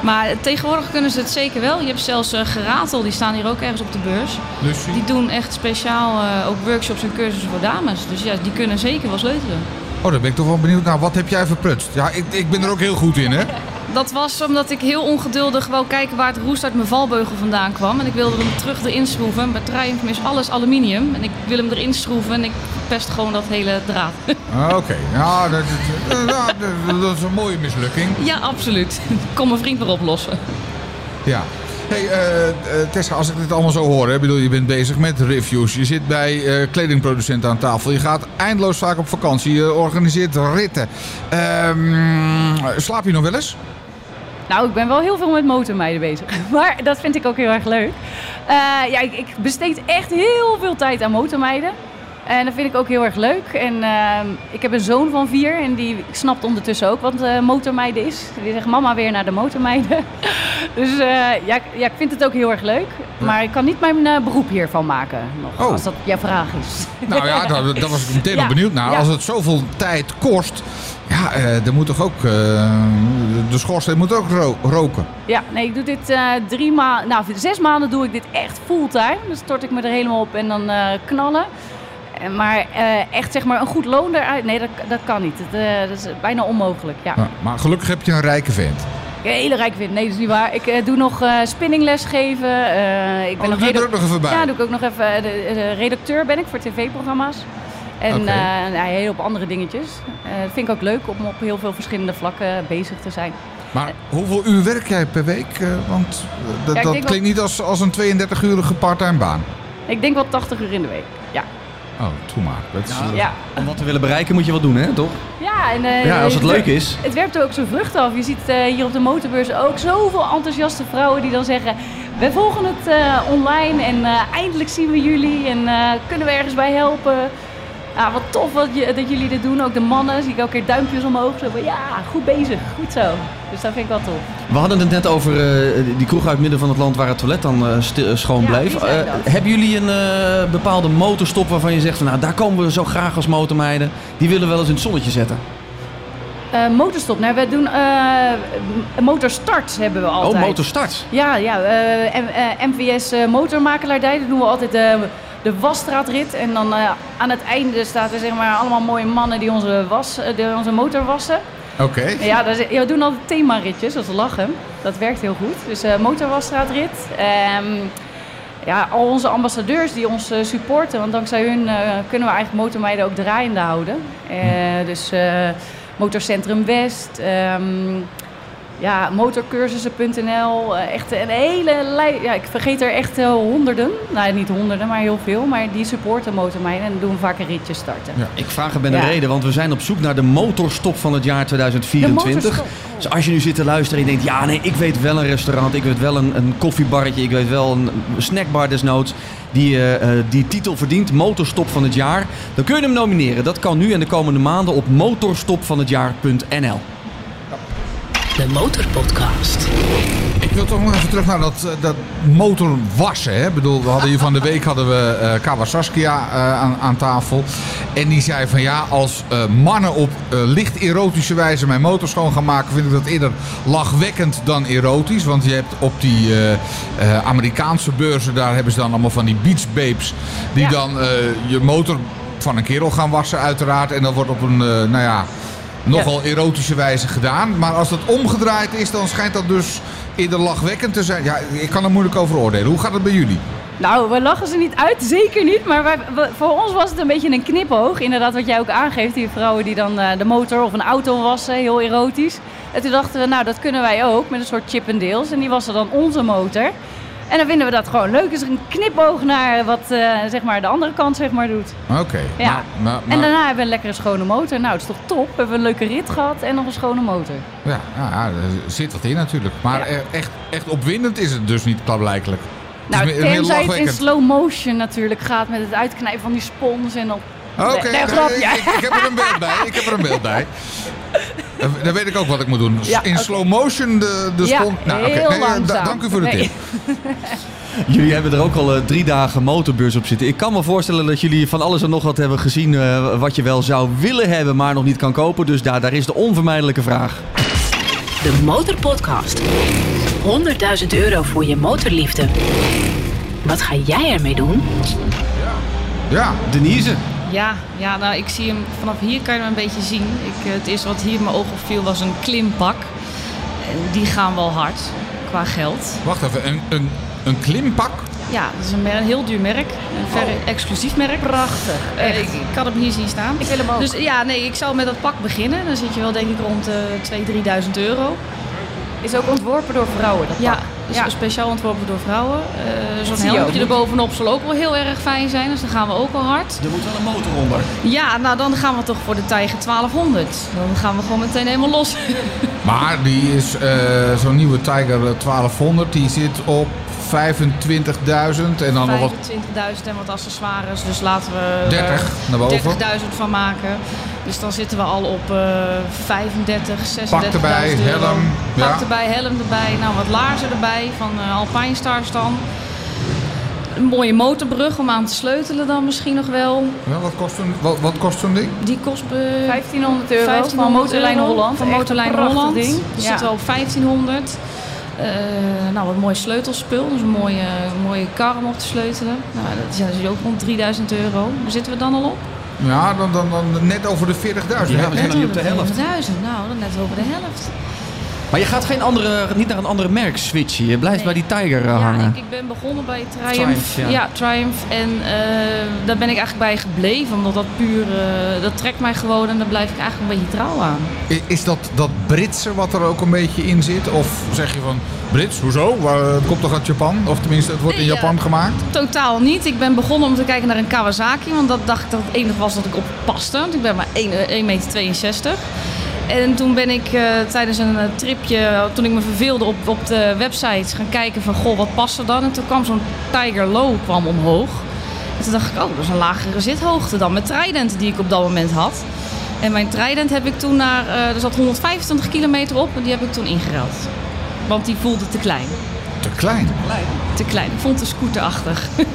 Speaker 4: Maar tegenwoordig kunnen ze het zeker wel. Je hebt zelfs eh, Geratel, die staan hier ook ergens op de beurs.
Speaker 2: Lucie?
Speaker 4: Die doen echt speciaal eh, ook workshops en cursussen voor dames. Dus ja, die kunnen zeker wel sleutelen.
Speaker 2: Oh, dan ben ik toch wel benieuwd. Nou, wat heb jij verprutst? Ja, ik, ik ben er ook heel goed in, hè?
Speaker 4: Dat was omdat ik heel ongeduldig wou kijken waar het roest uit mijn valbeugel vandaan kwam. En ik wilde hem terug erin schroeven. Bij Triumph is alles aluminium. En ik wil hem erin schroeven en ik pest gewoon dat hele draad.
Speaker 2: Ah, Oké, ja, dat, dat- dat- dat- dat is een mooie mislukking.
Speaker 4: ja, absoluut. Kom mijn vriend weer oplossen.
Speaker 2: Ja. Hey, eh, eh, Tessa, als ik dit allemaal zo hoor, hè, bedoel, je bent bezig met reviews, je zit bij eh, kledingproducenten aan tafel, je gaat eindeloos vaak op vakantie, je organiseert ritten. Ehm, slaap je nog wel eens?
Speaker 5: Nou, ik ben wel heel veel met motormeiden bezig. Maar dat vind ik ook heel erg leuk. Eh, ja, ik, ik besteed echt heel veel tijd aan motormeiden. En dat vind ik ook heel erg leuk. En ehm, ik heb een zoon van vier en die snapt ondertussen ook wat eh, motormeiden is. Die zegt mama weer naar de motormeiden. dus eh, ja, ik- ja, ik vind het ook heel erg leuk. Maar ik kan niet mijn eh, beroep hiervan maken. Nog,
Speaker 2: Oh.
Speaker 5: Als dat jouw vraag is.
Speaker 2: Nou ja, daar, daar was ik meteen
Speaker 5: Ja,
Speaker 2: al benieuwd naar.
Speaker 5: ja.
Speaker 2: Als het zoveel tijd kost, ja, er moet toch ook, de schoorsteen moet ook ro- roken.
Speaker 5: Ja, nee, ik doe dit drie maanden, nou zes maanden doe ik dit echt fulltime. Dan stort ik me er helemaal op en dan knallen. En Maar eh, echt zeg maar een goed loon eruit, nee dat, dat kan niet. Dat, eh, dat is bijna onmogelijk, ja.
Speaker 2: Ja, maar gelukkig heb je een rijke vent.
Speaker 5: Een hele rijk vind, nee dat is niet waar. Ik eh, doe nog eh spinningles geven. eh, ik
Speaker 2: Oh, dat doe je er ook nog even bij?
Speaker 5: Ja, doe ik ook nog even. eh, De, de redacteur ben ik voor tv-programma's. En eh, nou, heel op andere dingetjes. Eh, dat vind ik ook leuk om op heel veel verschillende vlakken bezig te zijn.
Speaker 2: Maar hoeveel uur werk jij per week? Eh, want eh, dat,
Speaker 5: Ja,
Speaker 2: klinkt niet als, als een 32-urige parttime baan.
Speaker 5: Ik denk wel 80 uur in de week.
Speaker 2: Oh, doe maar. Dat is, eh,
Speaker 5: Ja.
Speaker 3: Om wat te willen bereiken moet je wat doen, hè? Toch?
Speaker 5: Ja, en, eh,
Speaker 3: Ja, als het leuk is.
Speaker 5: Het werpt er ook zijn vruchten af. Je ziet eh, hier op de motorbeurs ook zoveel enthousiaste vrouwen die dan zeggen... We volgen het online en eindelijk zien we jullie en kunnen we ergens bij helpen. Ja, wat tof wat je, dat jullie dit doen. Ook de mannen zie ik elke keer duimpjes omhoog. Zo van, ja, goed bezig, goed zo. Dus dat vind ik wel tof.
Speaker 3: We hadden het net over eh, die kroeg uit het midden van het land waar het toilet dan eh, schoon
Speaker 5: Ja,
Speaker 3: bleef. hebben jullie een bepaalde motorstop waarvan je zegt van nou daar komen we zo graag als motormeiden. Die willen we wel eens in het zonnetje zetten.
Speaker 5: Motorstop, nou, we doen eh, motorstart hebben we altijd.
Speaker 3: Oh, motorstart.
Speaker 5: Ja, ja MVS motormakelaardij, dat doen we altijd de, de wasstraatrit. En dan eh, aan het einde staat er zeg maar allemaal mooie mannen die onze, was, eh, die onze motor wassen.
Speaker 2: Oké.
Speaker 5: Ja, dat is, ja, we doen altijd themaritjes, dat is lachen. Dat werkt heel goed. Dus eh motorwasstraatrit. Ehm, ja, al onze ambassadeurs die ons supporten, want dankzij hun kunnen we eigenlijk motormeiden ook draaiende houden. Eh, dus Motorcentrum West, ehm, ja, motorcursussen.nl, eh, echt een hele lijst. Ja, ik vergeet er echt eh, honderden. Nou, niet honderden, maar heel veel. Maar die supporten motormeiden en doen vaak een ritje starten.
Speaker 2: Ja.
Speaker 3: Ik vraag het met een
Speaker 5: Ja.
Speaker 3: reden, want we zijn op zoek naar de motorstop van het jaar 2024.
Speaker 5: De motorstop.
Speaker 3: Dus als je nu zit te luisteren en je denkt, ja nee, ik weet wel een restaurant, ik weet wel een, een koffiebarretje, ik weet wel een snackbar desnoods, die eh, die titel verdient, motorstop van het jaar. Dan kun je hem nomineren. Dat kan nu en de komende maanden op motorstopvanhetjaar.nl.
Speaker 1: De Motorpodcast.
Speaker 2: Ik wil toch nog even terug naar dat, eh, dat motorwassen. Hè? Ik bedoel, we hadden hier van de week hadden we eh Kawasaskia eh, aan, aan tafel. En die zei van ja, als eh, mannen op eh, licht erotische wijze mijn motor schoon gaan maken, vind ik dat eerder lachwekkend dan erotisch. Want je hebt op die eh, eh, Amerikaanse beurzen, daar hebben ze dan allemaal van die beach babes. Die
Speaker 5: Ja.
Speaker 2: dan eh, je motor van een kerel gaan wassen uiteraard. En dat wordt op een, eh, nou ja, nogal erotische wijze gedaan. Maar als dat omgedraaid is, dan schijnt dat dus eerder lachwekkend te zijn. Ja, ik kan er moeilijk over oordelen. Hoe gaat het bij jullie?
Speaker 5: Nou, we lachen ze niet uit, zeker niet. Maar voor ons was het een beetje een knipoog. Inderdaad, wat jij ook aangeeft. Die vrouwen die dan eh, de motor of een auto wassen, heel erotisch. En toen dachten we, nou, dat kunnen wij ook met een soort chip en deels. En die wassen dan onze motor. En dan vinden we dat gewoon leuk. Is er een knipoog naar wat eh, zeg maar de andere kant zeg maar doet.
Speaker 2: Oké.
Speaker 5: Ja.
Speaker 2: maar- maar-
Speaker 5: En daarna hebben we een lekkere schone motor. Nou, het is toch top. We hebben een leuke rit gehad en nog een schone motor.
Speaker 2: ja, ja, ja, er zit wat in natuurlijk. Maar
Speaker 5: Ja.
Speaker 2: echt, echt opwindend is het dus niet klaarblijkelijk. Het
Speaker 5: Nou,
Speaker 2: meer
Speaker 5: tenzij het in slow motion natuurlijk gaat met het uitknijpen van die spons en dan...
Speaker 2: Oké,
Speaker 5: nee, nee,
Speaker 2: ik heb er een beeld bij. Ik heb er een beeld bij. Dan- Dan weet ik ook wat ik moet doen.
Speaker 5: Ja,
Speaker 2: in slow motion de, de
Speaker 5: Ja,
Speaker 2: spon. Nou,
Speaker 5: heel
Speaker 2: Nee, eh,
Speaker 5: langzaam.
Speaker 2: dank u voor de
Speaker 5: Nee.
Speaker 2: tip.
Speaker 3: Jullie hebben er ook al eh, drie dagen motorbeurs op zitten. Ik kan me voorstellen dat jullie van alles en nog wat hebben gezien eh, wat je wel zou willen hebben, maar nog niet kan kopen. Dus daar, daar is de onvermijdelijke vraag.
Speaker 1: De Motorpodcast. 100.000 euro voor je motorliefde. Wat ga jij ermee doen?
Speaker 2: Ja,
Speaker 3: Denise.
Speaker 4: Ja, ja nou, ik zie hem vanaf hier kan je hem een beetje zien. Ik, eh, het eerste wat hier in mijn oog opviel was een klimpak. En die gaan wel hard qua geld.
Speaker 2: wacht even. Een, een, een klimpak?
Speaker 4: Ja, dat is een, een heel duur merk. Een ver exclusief merk.
Speaker 5: Prachtig.
Speaker 4: Eh, ik, ik kan hem hier zien staan.
Speaker 5: Ik wil hem ook.
Speaker 4: Dus ja, nee, ik zou met dat pak beginnen. Dan zit je wel denk ik rond de 2.000, 3.000 euro.
Speaker 5: Is ook ontworpen door vrouwen, dat
Speaker 4: Ja,
Speaker 5: pak.
Speaker 4: Dus
Speaker 5: Ja.
Speaker 4: speciaal ontworpen door vrouwen. Eh, Zo'n helmpje
Speaker 5: ook.
Speaker 4: erbovenop zal ook wel heel erg fijn zijn. Dus dan gaan we ook wel hard.
Speaker 3: Er moet wel een motor onder.
Speaker 4: Ja, nou dan gaan we toch voor de Tiger 1200. Dan gaan we gewoon meteen helemaal los.
Speaker 2: Maar die is, eh, zo'n nieuwe Tiger 1200, die zit op 25.000 en dan nog wat
Speaker 4: 25.000 en wat accessoires. Dus laten we
Speaker 2: 30
Speaker 4: er
Speaker 2: naar boven.
Speaker 4: 30.000 van maken. Dus dan zitten we al op eh 35, 36.000
Speaker 2: Pak erbij,
Speaker 4: euro.
Speaker 2: helm,
Speaker 4: Pak
Speaker 2: ja.
Speaker 4: erbij, helm erbij. Nou, wat laarzen erbij van eh Alpine Stars dan. Een mooie motorbrug om aan te sleutelen dan misschien nog wel.
Speaker 2: Ja, wat kost zo'n wat, wat kost zo'n ding?
Speaker 4: Die kost eh,
Speaker 5: 1500 euro
Speaker 4: 1500
Speaker 5: van Motorlijn
Speaker 4: euro
Speaker 5: Holland.
Speaker 4: Van
Speaker 5: Echt een
Speaker 4: Motorlijn
Speaker 5: prachtig
Speaker 4: Holland.
Speaker 5: Ding.
Speaker 4: Die
Speaker 5: Ja.
Speaker 4: zitten we op 1500. Eh, nou, wat mooi sleutelspul. Dus een mooie, mooie kar om op te sleutelen. Nou, dat is dus ook rond 3000 euro. Waar zitten we dan al op?
Speaker 2: Ja, dan, dan, dan net over de 40.000.
Speaker 3: Ja, we zijn niet op de helft.
Speaker 4: 4000. Nou, dan net over de helft.
Speaker 3: Maar je gaat geen andere, niet naar een andere merk switchen. Je blijft
Speaker 4: Nee.
Speaker 3: bij die Tiger eh,
Speaker 4: Ja,
Speaker 3: hangen.
Speaker 4: ik, ik ben begonnen bij Triumph.
Speaker 3: Triumph, ja.
Speaker 4: ja. Triumph. En eh, daar ben ik eigenlijk bij gebleven. Omdat dat puur, eh, dat trekt mij gewoon. En daar blijf ik eigenlijk een beetje trouw aan.
Speaker 2: Is dat dat Britse wat er ook een beetje in zit? Of zeg je van Brits, hoezo? Waar- Het komt toch uit Japan? Of tenminste, het wordt in Japan
Speaker 4: ja.
Speaker 2: gemaakt?
Speaker 4: Totaal niet. Ik ben begonnen om te kijken naar een Kawasaki. Want dat dacht ik dat het enige was dat ik op paste. Want ik ben maar 1,62 meter. En toen ben ik eh, tijdens een eh, tripje, toen ik me verveelde op, op de websites gaan kijken van goh, wat past er dan? En toen kwam zo'n Tiger Low kwam omhoog. En toen dacht ik, oh, dat is een lagere zithoogte dan met Trident die ik op dat moment had. En mijn Trident heb ik toen naar, eh, er zat 125 kilometer op en die heb ik toen ingeruild. Want die voelde te klein.
Speaker 2: Te klein.
Speaker 4: Te klein. Ik vond het te scooterachtig.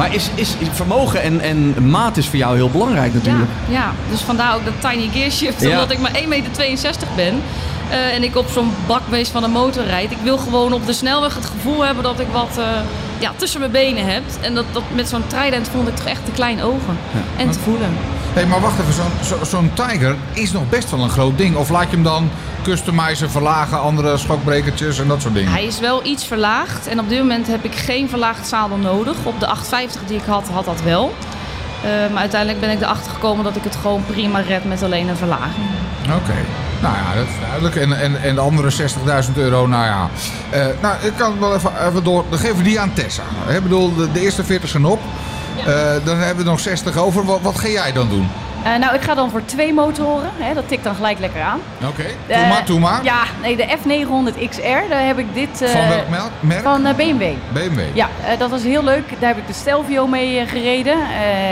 Speaker 3: Maar is, is, is vermogen en, en maat is voor jou heel belangrijk natuurlijk.
Speaker 4: ja, dus vandaar ook dat tiny gear shift.
Speaker 3: Ja.
Speaker 4: Omdat ik maar 1,62 meter ben. eh, en ik op zo'n bakbeest van een motor rijd. Ik wil gewoon op de snelweg het gevoel hebben dat ik wat eh, ja, tussen mijn benen heb. En dat, dat met zo'n trident vond ik toch echt te klein ogen. En te voelen.
Speaker 2: Hé, maar wacht even. Zo'n zo, Tiger is nog best wel een groot ding. Of laat je hem dan customizen, verlagen, andere schokbrekertjes en dat soort dingen?
Speaker 4: Hij is wel iets verlaagd. En op dit moment heb ik geen verlaagd zadel nodig. Op de 850 die ik had, had dat wel. Eh, maar uiteindelijk ben ik erachter gekomen dat ik het gewoon prima red met alleen een verlaging.
Speaker 2: Oké. Nou ja, dat is duidelijk. En, en, en de andere 60.000 euro, nou ja. Eh, nou, ik kan wel even, even door. Dan geven we die aan Tessa. Ik bedoel, de, de eerste 40 zijn op. Eh, dan hebben we nog 60 over. Wat, wat ga jij dan doen?
Speaker 5: Eh, nou, ik ga dan voor twee motoren. Hè, dat tikt dan gelijk lekker aan.
Speaker 2: Oké,
Speaker 5: Eh,
Speaker 2: maar.
Speaker 5: Ja, nee, de F900 XR, daar heb ik dit...
Speaker 2: Van welk merk?
Speaker 5: Van BMW.
Speaker 2: BMW.
Speaker 5: Ja, dat was heel leuk. Daar heb ik de Stelvio mee gereden.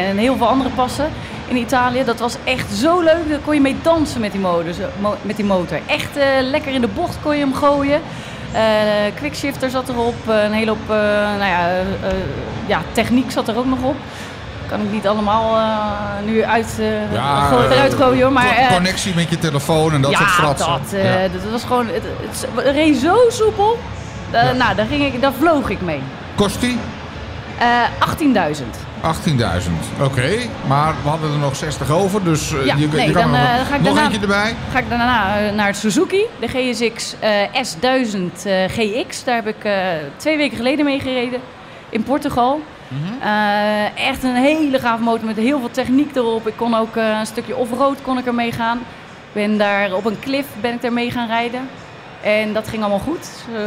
Speaker 5: en heel veel andere passen in Italië. Dat was echt zo leuk. Daar kon je mee dansen met die, motor, zo- mo- met die motor. Echt lekker in de bocht kon je hem gooien. Eh quickshifter zat erop. eh, een hele hoop eh, nou ja, ja, techniek zat er ook nog op. Kan ik niet allemaal nu uit, eh,
Speaker 2: Ja,
Speaker 5: eruit gooien. Maar,
Speaker 2: connectie met je telefoon en dat
Speaker 5: ja,
Speaker 2: soort fratsen.
Speaker 5: dat,
Speaker 2: Ja.
Speaker 5: dat was gewoon... Het, het, reed zo soepel.
Speaker 2: Ja.
Speaker 5: Nou, daar, ging ik, daar vloog ik mee.
Speaker 2: Kost die?
Speaker 5: Eh 18.000.
Speaker 2: 18.000. Oké, maar we hadden er nog 60 over, dus eh,
Speaker 5: Ja,
Speaker 2: je,
Speaker 5: nee,
Speaker 2: kan
Speaker 5: dan,
Speaker 2: er nog,
Speaker 5: eh, ga ik
Speaker 2: nog
Speaker 5: daarna-
Speaker 2: eentje erbij.
Speaker 5: Ga ik daarna eh, naar het Suzuki, de GSX eh, S1000 eh, GX. Daar heb ik eh, twee weken geleden mee gereden in Portugal.
Speaker 2: Mhm.
Speaker 5: Eh, echt een hele gaaf motor met heel veel techniek erop. Ik kon ook eh, een stukje off-road kon ik er mee gaan. Ben daar op een cliff ben ik daar mee gaan rijden. En dat ging allemaal goed. Dus, eh,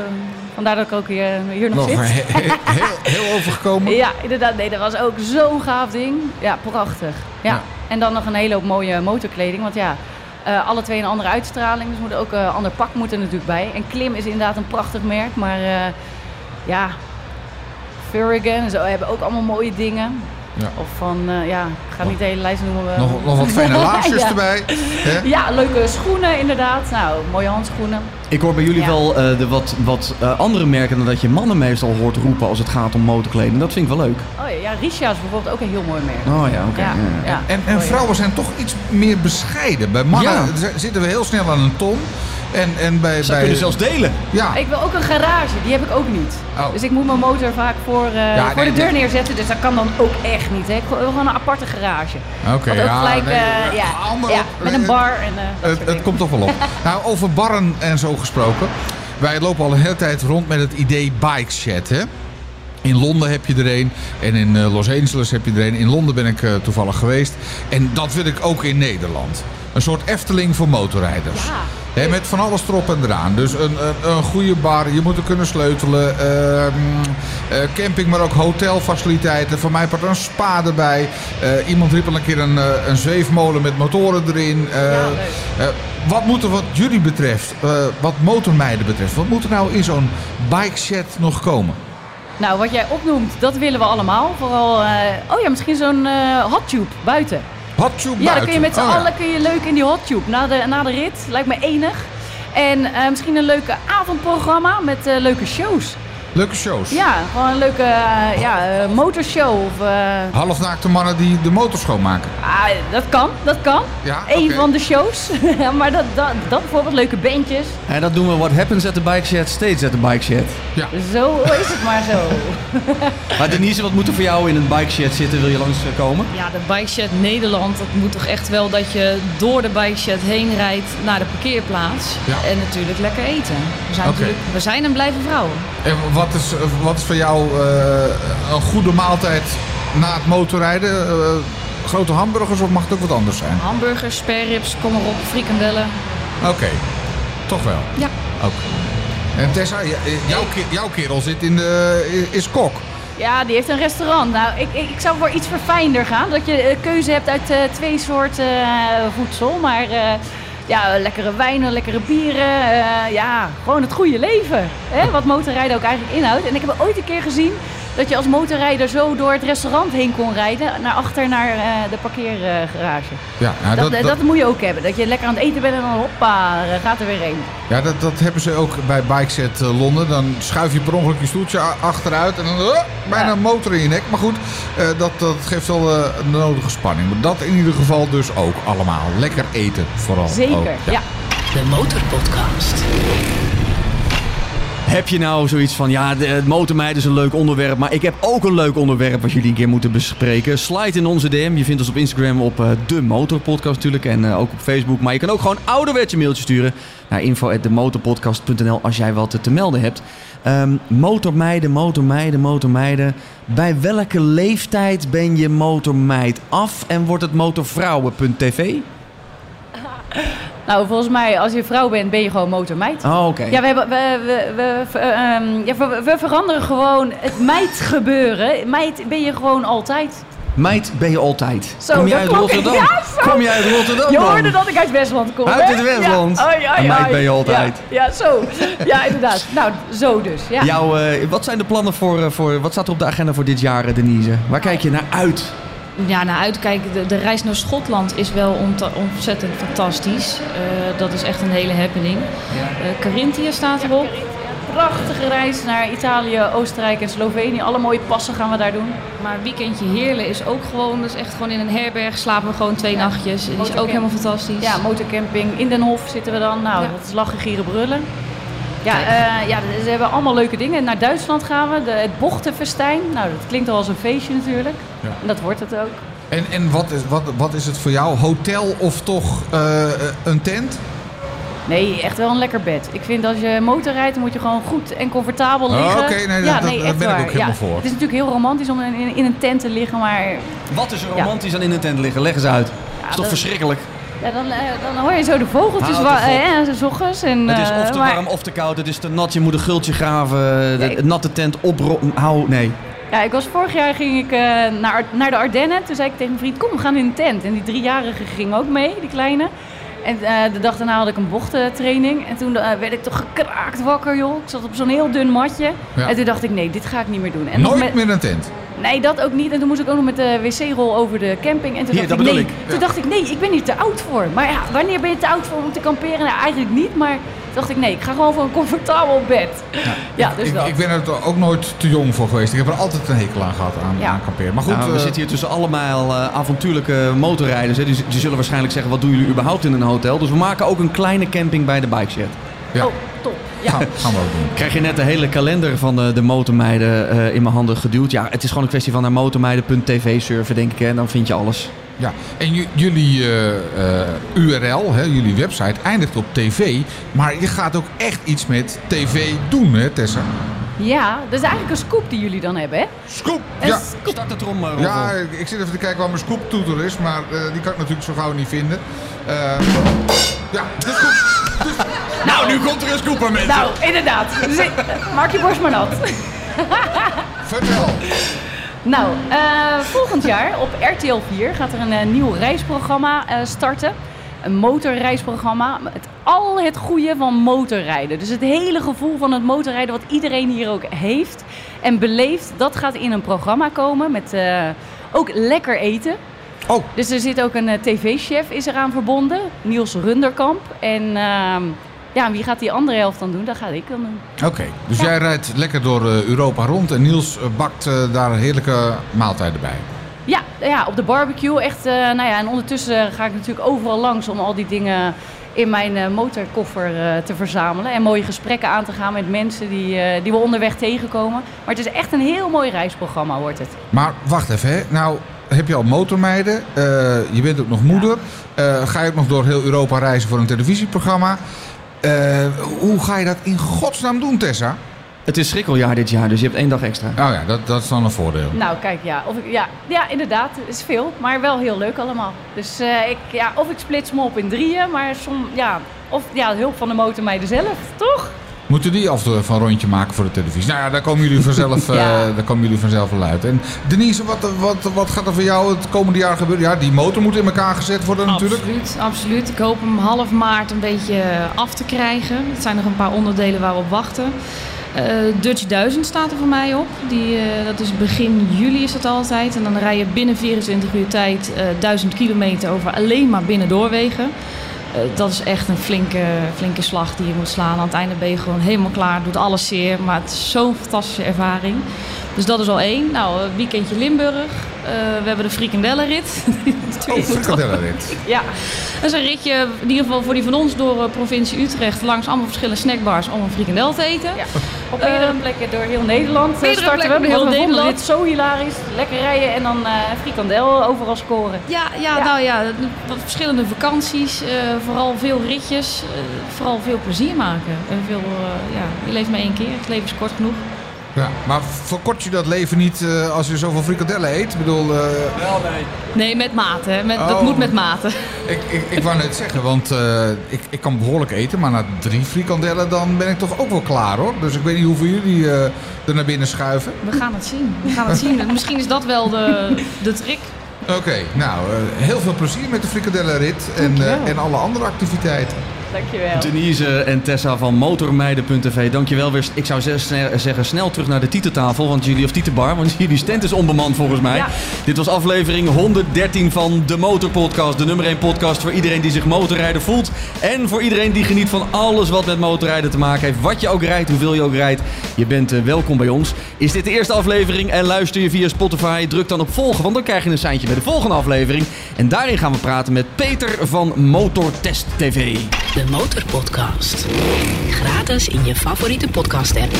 Speaker 5: vandaar dat ik ook hier, hier nog
Speaker 2: Nog
Speaker 5: zit.
Speaker 2: he- he- heel, heel overgekomen.
Speaker 5: Ja, inderdaad. Nee, dat was ook zo'n gaaf ding. Ja, prachtig. Ja.
Speaker 2: Ja.
Speaker 5: En dan nog een hele hoop mooie motorkleding. Want ja, eh, alle twee een andere uitstraling. Dus moet ook een ander pak moet er natuurlijk bij. En Klim is inderdaad een prachtig merk. Maar eh, ja, Furrigan en zo hebben ook allemaal mooie dingen.
Speaker 2: Ja.
Speaker 5: Of van, eh, ja, ik ga niet de hele lijst noemen.
Speaker 2: Nog, nog wat fijne laarsjes
Speaker 5: Ja.
Speaker 2: erbij. Hè?
Speaker 5: Ja, leuke schoenen inderdaad. Nou, mooie handschoenen.
Speaker 3: Ik hoor bij jullie
Speaker 5: Ja.
Speaker 3: wel eh, de wat, wat eh, andere merken dan dat je mannen meestal hoort roepen als het gaat om motorkleding. Dat vind ik wel leuk.
Speaker 5: Oh ja, ja Risha is bijvoorbeeld ook een heel mooi merk.
Speaker 3: Oh ja, oké.
Speaker 5: Ja,
Speaker 3: ja.
Speaker 5: ja.
Speaker 2: En, en vrouwen zijn toch iets meer bescheiden. Bij mannen zitten we heel snel aan een ton. En, en bij,
Speaker 3: Ze
Speaker 2: bij
Speaker 3: kunnen zelfs delen.
Speaker 2: ja,
Speaker 5: Ik wil ook een garage, die heb ik ook niet.
Speaker 2: Oh.
Speaker 5: Dus ik moet mijn motor vaak voor, eh,
Speaker 2: Ja,
Speaker 5: voor
Speaker 2: nee,
Speaker 5: de deur
Speaker 2: nee.
Speaker 5: neerzetten. Dus dat kan dan ook echt niet. Hè. Ik wil gewoon een aparte garage.
Speaker 2: Oké, ja,
Speaker 5: gelijk,
Speaker 2: nee,
Speaker 5: eh,
Speaker 2: eh,
Speaker 5: ja,
Speaker 2: andere-
Speaker 5: ja, met een bar en eh,
Speaker 2: het, komt toch wel op. nou, over barren en zo gesproken. Wij lopen al een hele tijd rond met het idee bike shed, hè? In Londen heb je er een en in eh, Los Angeles heb je er een. In Londen ben ik eh, toevallig geweest. En dat wil ik ook in Nederland. Een soort Efteling voor motorrijders.
Speaker 5: Ja.
Speaker 2: Met van alles erop en eraan. Dus een, een, een goede bar, je moet er kunnen sleutelen. ehm, eh, camping, maar ook hotelfaciliteiten. Voor mij part een spa erbij. Eh, iemand riep al een keer een, eh, een zweefmolen met motoren erin. Wat moet er wat jullie betreft, wat motormeiden betreft, wat moet er nou in zo'n bike shed nog komen?
Speaker 5: Nou, wat jij opnoemt, dat willen we allemaal. Vooral, oh ja, misschien zo'n hot tube buiten.
Speaker 2: Hot tube
Speaker 5: Ja, dan kun je met z'n.
Speaker 2: Oh,
Speaker 5: allen kun je leuk in die hot tube na de, na de rit. Lijkt me enig. En eh, misschien een leuke avondprogramma met eh, leuke shows.
Speaker 2: Leuke shows.
Speaker 5: Ja, gewoon een leuke eh, ja, eh, motorshow. Of, eh,
Speaker 2: Halfnaakte mannen die de motor schoonmaken.
Speaker 5: ah, dat kan, dat kan.
Speaker 2: Ja,
Speaker 5: Eén van de shows. maar dat, dat, dat bijvoorbeeld, leuke bandjes.
Speaker 3: En dat doen we what happens at the bike shed, stays at the bike shed.
Speaker 5: Zo is het maar zo.
Speaker 3: Maar Denise, wat moet er voor jou in een bike shed zitten? Wil je langskomen?
Speaker 4: Ja, de Bike Shed Nederland, dat moet toch echt wel dat je door de Bike Shed heen rijdt naar de parkeerplaats.
Speaker 2: Ja.
Speaker 4: En natuurlijk lekker eten. We zijn, natuurlijk, we zijn en blijven vrouwen.
Speaker 2: En wat is, wat is voor jou eh, een goede maaltijd na het motorrijden? Eh, grote hamburgers of mag het ook wat anders zijn?
Speaker 4: Hamburgers, sperrips, kom maar op, frikandellen.
Speaker 2: Oké, toch wel.
Speaker 4: Ja.
Speaker 2: Ook. En Tessa, jouw, ke- jouw kerel zit in de, is kok.
Speaker 5: Ja, die heeft een restaurant. Nou, ik, ik, ik zou voor iets verfijnder gaan. Dat je eh, keuze hebt uit twee soorten voedsel. Maar ja, lekkere wijnen, lekkere bieren. eh, ja, gewoon het goede leven. Hè? Wat motorrijden ook eigenlijk inhoudt. En ik heb ooit een keer gezien dat je als motorrijder zo door het restaurant heen kon rijden. Naar achter naar eh, de parkeergarage.
Speaker 2: Ja, nou,
Speaker 5: dat,
Speaker 2: dat,
Speaker 5: dat,
Speaker 2: dat,
Speaker 5: moet je ook hebben. Dat je lekker aan het eten bent en dan hoppa, gaat er weer heen.
Speaker 2: ja, dat, dat hebben ze ook bij Bikeset eh, Londen. Dan schuif je per ongeluk je stoeltje achteruit en dan eh, bijna
Speaker 5: Ja.
Speaker 2: een motor in je nek. Maar goed, eh, dat, dat geeft wel de nodige spanning. Maar dat in ieder geval dus ook allemaal. Lekker eten vooral.
Speaker 5: Zeker,
Speaker 2: ook.
Speaker 5: ja.
Speaker 1: De Motorpodcast.
Speaker 3: Heb je nou zoiets van, ja, het motormeiden is een leuk onderwerp, maar ik heb ook een leuk onderwerp wat jullie een keer moeten bespreken. Slide in onze DM. Je vindt ons op Instagram op eh, de Motorpodcast natuurlijk en eh, ook op Facebook. Maar je kan ook gewoon ouderwetse mailtje sturen naar info@demotorpodcast.nl als jij wat te melden hebt. Ehm, motormeiden, motormeiden, motormeiden. Bij welke leeftijd ben je motormeid af en wordt het motorvrouwen.tv?
Speaker 5: Nou, volgens mij, als je vrouw bent, ben je gewoon motormeid.
Speaker 3: Oh, oké.
Speaker 5: Ja, we, hebben, we, we, we, ehm, ja, we, veranderen gewoon het meid gebeuren. Meid ben je gewoon altijd.
Speaker 3: Meid ben je altijd.
Speaker 5: Zo,
Speaker 3: Kom je uit Rotterdam?
Speaker 5: Ja.
Speaker 3: Kom je uit Rotterdam
Speaker 5: Je hoorde dat ik uit Westland kom.
Speaker 3: Uit het Westland.
Speaker 5: Ja,
Speaker 3: meid ben je altijd.
Speaker 5: Ja, zo. Ja, inderdaad. Nou, zo dus. Ja.
Speaker 3: Jouw, eh, wat zijn de plannen voor, eh, voor... Wat staat er op de agenda voor dit jaar, Denise? Waar kijk je naar uit?
Speaker 4: Ja, naar uitkijken. De, de reis naar Schotland is wel ont- ontzettend fantastisch. Eh, dat is echt een hele happening. Eh Carinthië staat erop.
Speaker 5: Prachtige reis naar Italië, Oostenrijk en Slovenië. Alle mooie passen gaan we daar doen.
Speaker 4: Maar weekendje Heerlen is ook gewoon, dus echt gewoon in een herberg slapen we gewoon twee nachtjes. Die is ook helemaal fantastisch.
Speaker 5: Ja, motorcamping in Den Hof zitten we dan. Nou,
Speaker 4: Ja.
Speaker 5: dat is lachen, gieren, brullen. Ja, eh, ja, ze hebben allemaal leuke dingen. Naar Duitsland gaan we, de, het bochtenfestijn. Nou, dat klinkt al als een feestje natuurlijk.
Speaker 2: Ja.
Speaker 5: En dat wordt het ook.
Speaker 2: En, en wat, is, wat, wat is het voor jou? Hotel of toch eh, een tent?
Speaker 5: Nee, echt wel een lekker bed. Ik vind als je motor rijdt, dan moet je gewoon goed en comfortabel
Speaker 2: Oh,
Speaker 5: liggen.
Speaker 2: oké, nee, dat- dat- daar ben ik ook helemaal voor.
Speaker 5: Het is natuurlijk heel romantisch om in, in, in een tent te liggen, maar
Speaker 3: Wat is er
Speaker 5: Ja.
Speaker 3: romantisch aan in een tent liggen? Leg eens uit. is toch
Speaker 5: dat-
Speaker 3: verschrikkelijk?
Speaker 5: Ja, dan, eh, dan hoor je zo de vogeltjes
Speaker 3: op.
Speaker 5: eh, ochtends. En,
Speaker 3: Het is
Speaker 5: eh,
Speaker 3: of te
Speaker 5: maar-
Speaker 3: warm of te koud. Het is te nat. Je moet een gultje graven. De, natte tent oprollen. Hou, nee.
Speaker 5: Ja, ik was vorig jaar ging ik eh, naar, Ar- naar de Ardennen. Toen zei ik tegen mijn vriend, kom we gaan in een tent. En die driejarige ging ook mee, die kleine. En eh, de dag daarna had ik een bochtentraining. En toen werd ik toch gekraakt wakker, joh. Ik zat op zo'n heel dun matje.
Speaker 2: Ja.
Speaker 5: En toen dacht ik, nee, dit ga ik niet meer doen. En
Speaker 2: Nooit
Speaker 5: met-
Speaker 2: meer een tent.
Speaker 5: Nee, dat ook niet. En toen moest ik ook nog met de wc-rol over de camping. En toen
Speaker 3: Hier,
Speaker 5: dacht
Speaker 3: dat
Speaker 5: ik, nee.
Speaker 3: ik.
Speaker 5: Toen dacht ik, nee, ik ben hier te oud voor. Maar ja, wanneer ben je te oud voor om te kamperen? Nou, eigenlijk niet. Maar toen dacht ik, nee, ik ga gewoon voor een comfortabel bed. Ja, dus
Speaker 2: ik,
Speaker 5: dat.
Speaker 2: ik ben er ook nooit te jong voor geweest. Ik heb er altijd een hekel aan gehad aan,
Speaker 5: Ja.
Speaker 2: aan kamperen. Maar goed,
Speaker 3: Nou, we
Speaker 2: eh,
Speaker 3: zitten hier tussen allemaal eh, avontuurlijke motorrijders. Hè. Die, die zullen waarschijnlijk zeggen, wat doen jullie überhaupt in een hotel? Dus we maken ook een kleine camping bij de bike shed.
Speaker 2: ja,
Speaker 5: Oh, top. Ja.
Speaker 2: gaan, gaan we ook doen.
Speaker 3: Krijg je net de hele kalender van de, de motormeiden eh, in mijn handen geduwd. Ja, het is gewoon een kwestie van naar motormeiden.tv surfen, denk ik. Hè. En dan vind je alles.
Speaker 2: Ja, en j- jullie eh, eh, URL, hè, jullie website, eindigt op tv. Maar je gaat ook echt iets met tv doen, hè Tessa?
Speaker 5: ja, dat is eigenlijk een scoop die jullie dan hebben, hè?
Speaker 2: Scoop!
Speaker 5: Een
Speaker 2: Ja,
Speaker 5: scoop.
Speaker 3: Start het erom, eh, Rolf.
Speaker 2: ja ik, ik zit even te kijken waar mijn scooptoeter is. Maar eh, die kan ik natuurlijk zo gauw niet vinden. Eh, ja, de scoop.
Speaker 3: Nou, nu komt er een scoop aan mensen.
Speaker 5: Nou, inderdaad. Zit- Maak je borst maar nat.
Speaker 2: Vertel.
Speaker 5: Nou, eh, volgend jaar op RTL 4 gaat er een eh, nieuw reisprogramma eh, starten. Een motorreisprogramma met al het goede van motorrijden. Dus het hele gevoel van het motorrijden wat iedereen hier ook heeft en beleeft, dat gaat in een programma komen met ook lekker eten.
Speaker 2: Oh,
Speaker 5: Dus er zit ook een tv-chef is eraan verbonden, Niels Runderkamp. En ehm, ja, en wie gaat die andere helft dan doen? Dat ga ik dan doen.
Speaker 2: oké. Dus jij rijdt lekker door eh, Europa rond en Niels eh, bakt eh, daar heerlijke maaltijden bij.
Speaker 5: Ja, ja, op de barbecue echt. eh, nou ja, en ondertussen ga ik natuurlijk overal langs om al die dingen in mijn motorkoffer te verzamelen. En mooie gesprekken aan te gaan met mensen die, die we onderweg tegenkomen. Maar het is echt een heel mooi reisprogramma, wordt het.
Speaker 2: Maar wacht even, hè. Nou, heb je al motormeiden? je bent ook nog moeder. ga je ook nog door heel Europa reizen voor een televisieprogramma? Eh, hoe ga je dat in godsnaam doen, Tessa?
Speaker 3: Het is schrikkeljaar dit jaar, dus je hebt één dag extra.
Speaker 2: Oh ja, dat, dat is dan een voordeel.
Speaker 5: Nou, kijk, ja, of ik, ja, ja, inderdaad, het is veel, maar wel heel leuk allemaal. Dus eh, ik, ja, of ik splits me op in drieën, maar som, ja, of ja, hulp van de motormeiden zelf, toch?
Speaker 2: Moeten die af en toe even een rondje maken voor de televisie? Nou ja, daar komen jullie vanzelf, eh,
Speaker 5: Ja.
Speaker 2: daar komen jullie vanzelf wel uit. En Denise, wat, wat, wat gaat er voor jou het komende jaar gebeuren? Ja, die motor moet in elkaar gezet worden natuurlijk.
Speaker 4: Absoluut, absoluut. Ik hoop hem half maart een beetje af te krijgen. Het zijn nog een paar onderdelen waar we op wachten. Eh, Dutch 1000 staat er voor mij op. Die, eh, dat is begin juli is dat altijd. En dan rij je binnen 24 uur tijd eh 1000 kilometer over alleen maar binnen doorwegen. Eh, dat is echt een flinke, flinke slag die je moet slaan. Aan het einde ben je gewoon helemaal klaar. Doet alles zeer. Maar het is zo'n fantastische ervaring. Dus dat is al één. Nou, een weekendje Limburg. Eh, we hebben de frikandellenrit.
Speaker 2: Oh, frikadellenrit.
Speaker 5: Ja,
Speaker 4: Dat is een ritje, in ieder geval voor die van ons, door eh, provincie Utrecht. Langs allemaal verschillende snackbars om een frikandel te eten.
Speaker 5: Ja. Op meerdere
Speaker 4: Ehm,
Speaker 5: plekken door heel Nederland eh, starten we.
Speaker 4: plekken door heel
Speaker 5: we vonden
Speaker 4: Nederland.
Speaker 5: dit zo hilarisch. Lekker rijden en dan eh frikandel overal scoren.
Speaker 4: Ja, ja,
Speaker 5: Ja.
Speaker 4: nou ja, verschillende vakanties, eh, vooral veel ritjes, eh, vooral veel plezier maken. En veel, eh, ja, je leeft maar één keer, het leven is kort genoeg.
Speaker 2: Ja, maar verkort je dat leven niet eh, als je zoveel frikadellen eet? Ik bedoel, eh,
Speaker 4: Nee, met mate, hè. Met, dat
Speaker 2: Oh.
Speaker 4: moet met mate.
Speaker 2: ik, ik, ik wou net zeggen, want eh, ik, ik kan behoorlijk eten, maar na drie frikandellen dan ben ik toch ook wel klaar hoor. Dus ik weet niet hoeveel jullie eh, er naar binnen schuiven.
Speaker 4: We gaan het zien, we gaan het zien. Misschien is dat wel de, de trick.
Speaker 2: Oké, nou, eh, heel veel plezier met de frikadellenrit en, eh, en alle andere activiteiten.
Speaker 5: Dankjewel.
Speaker 3: Denise en Tessa van motormeiden.tv, dankjewel weer. Ik zou zeggen snel terug naar de tietentafel, want jullie, of tietenbar, want jullie stand is onbemand volgens mij.
Speaker 5: Ja.
Speaker 3: Dit was aflevering 113 van de Motorpodcast, de nummer 1 podcast voor iedereen die zich motorrijder voelt. En voor iedereen die geniet van alles wat met motorrijden te maken heeft. Wat je ook rijdt, hoeveel je ook rijdt, je bent eh, welkom bij ons. Is dit de eerste aflevering en luister je via Spotify, druk dan op volgen, want dan krijg je een seintje bij de volgende aflevering. En daarin gaan we praten met Peter van Motortest TV.
Speaker 1: De Motorpodcast. Gratis in je favoriete podcast app.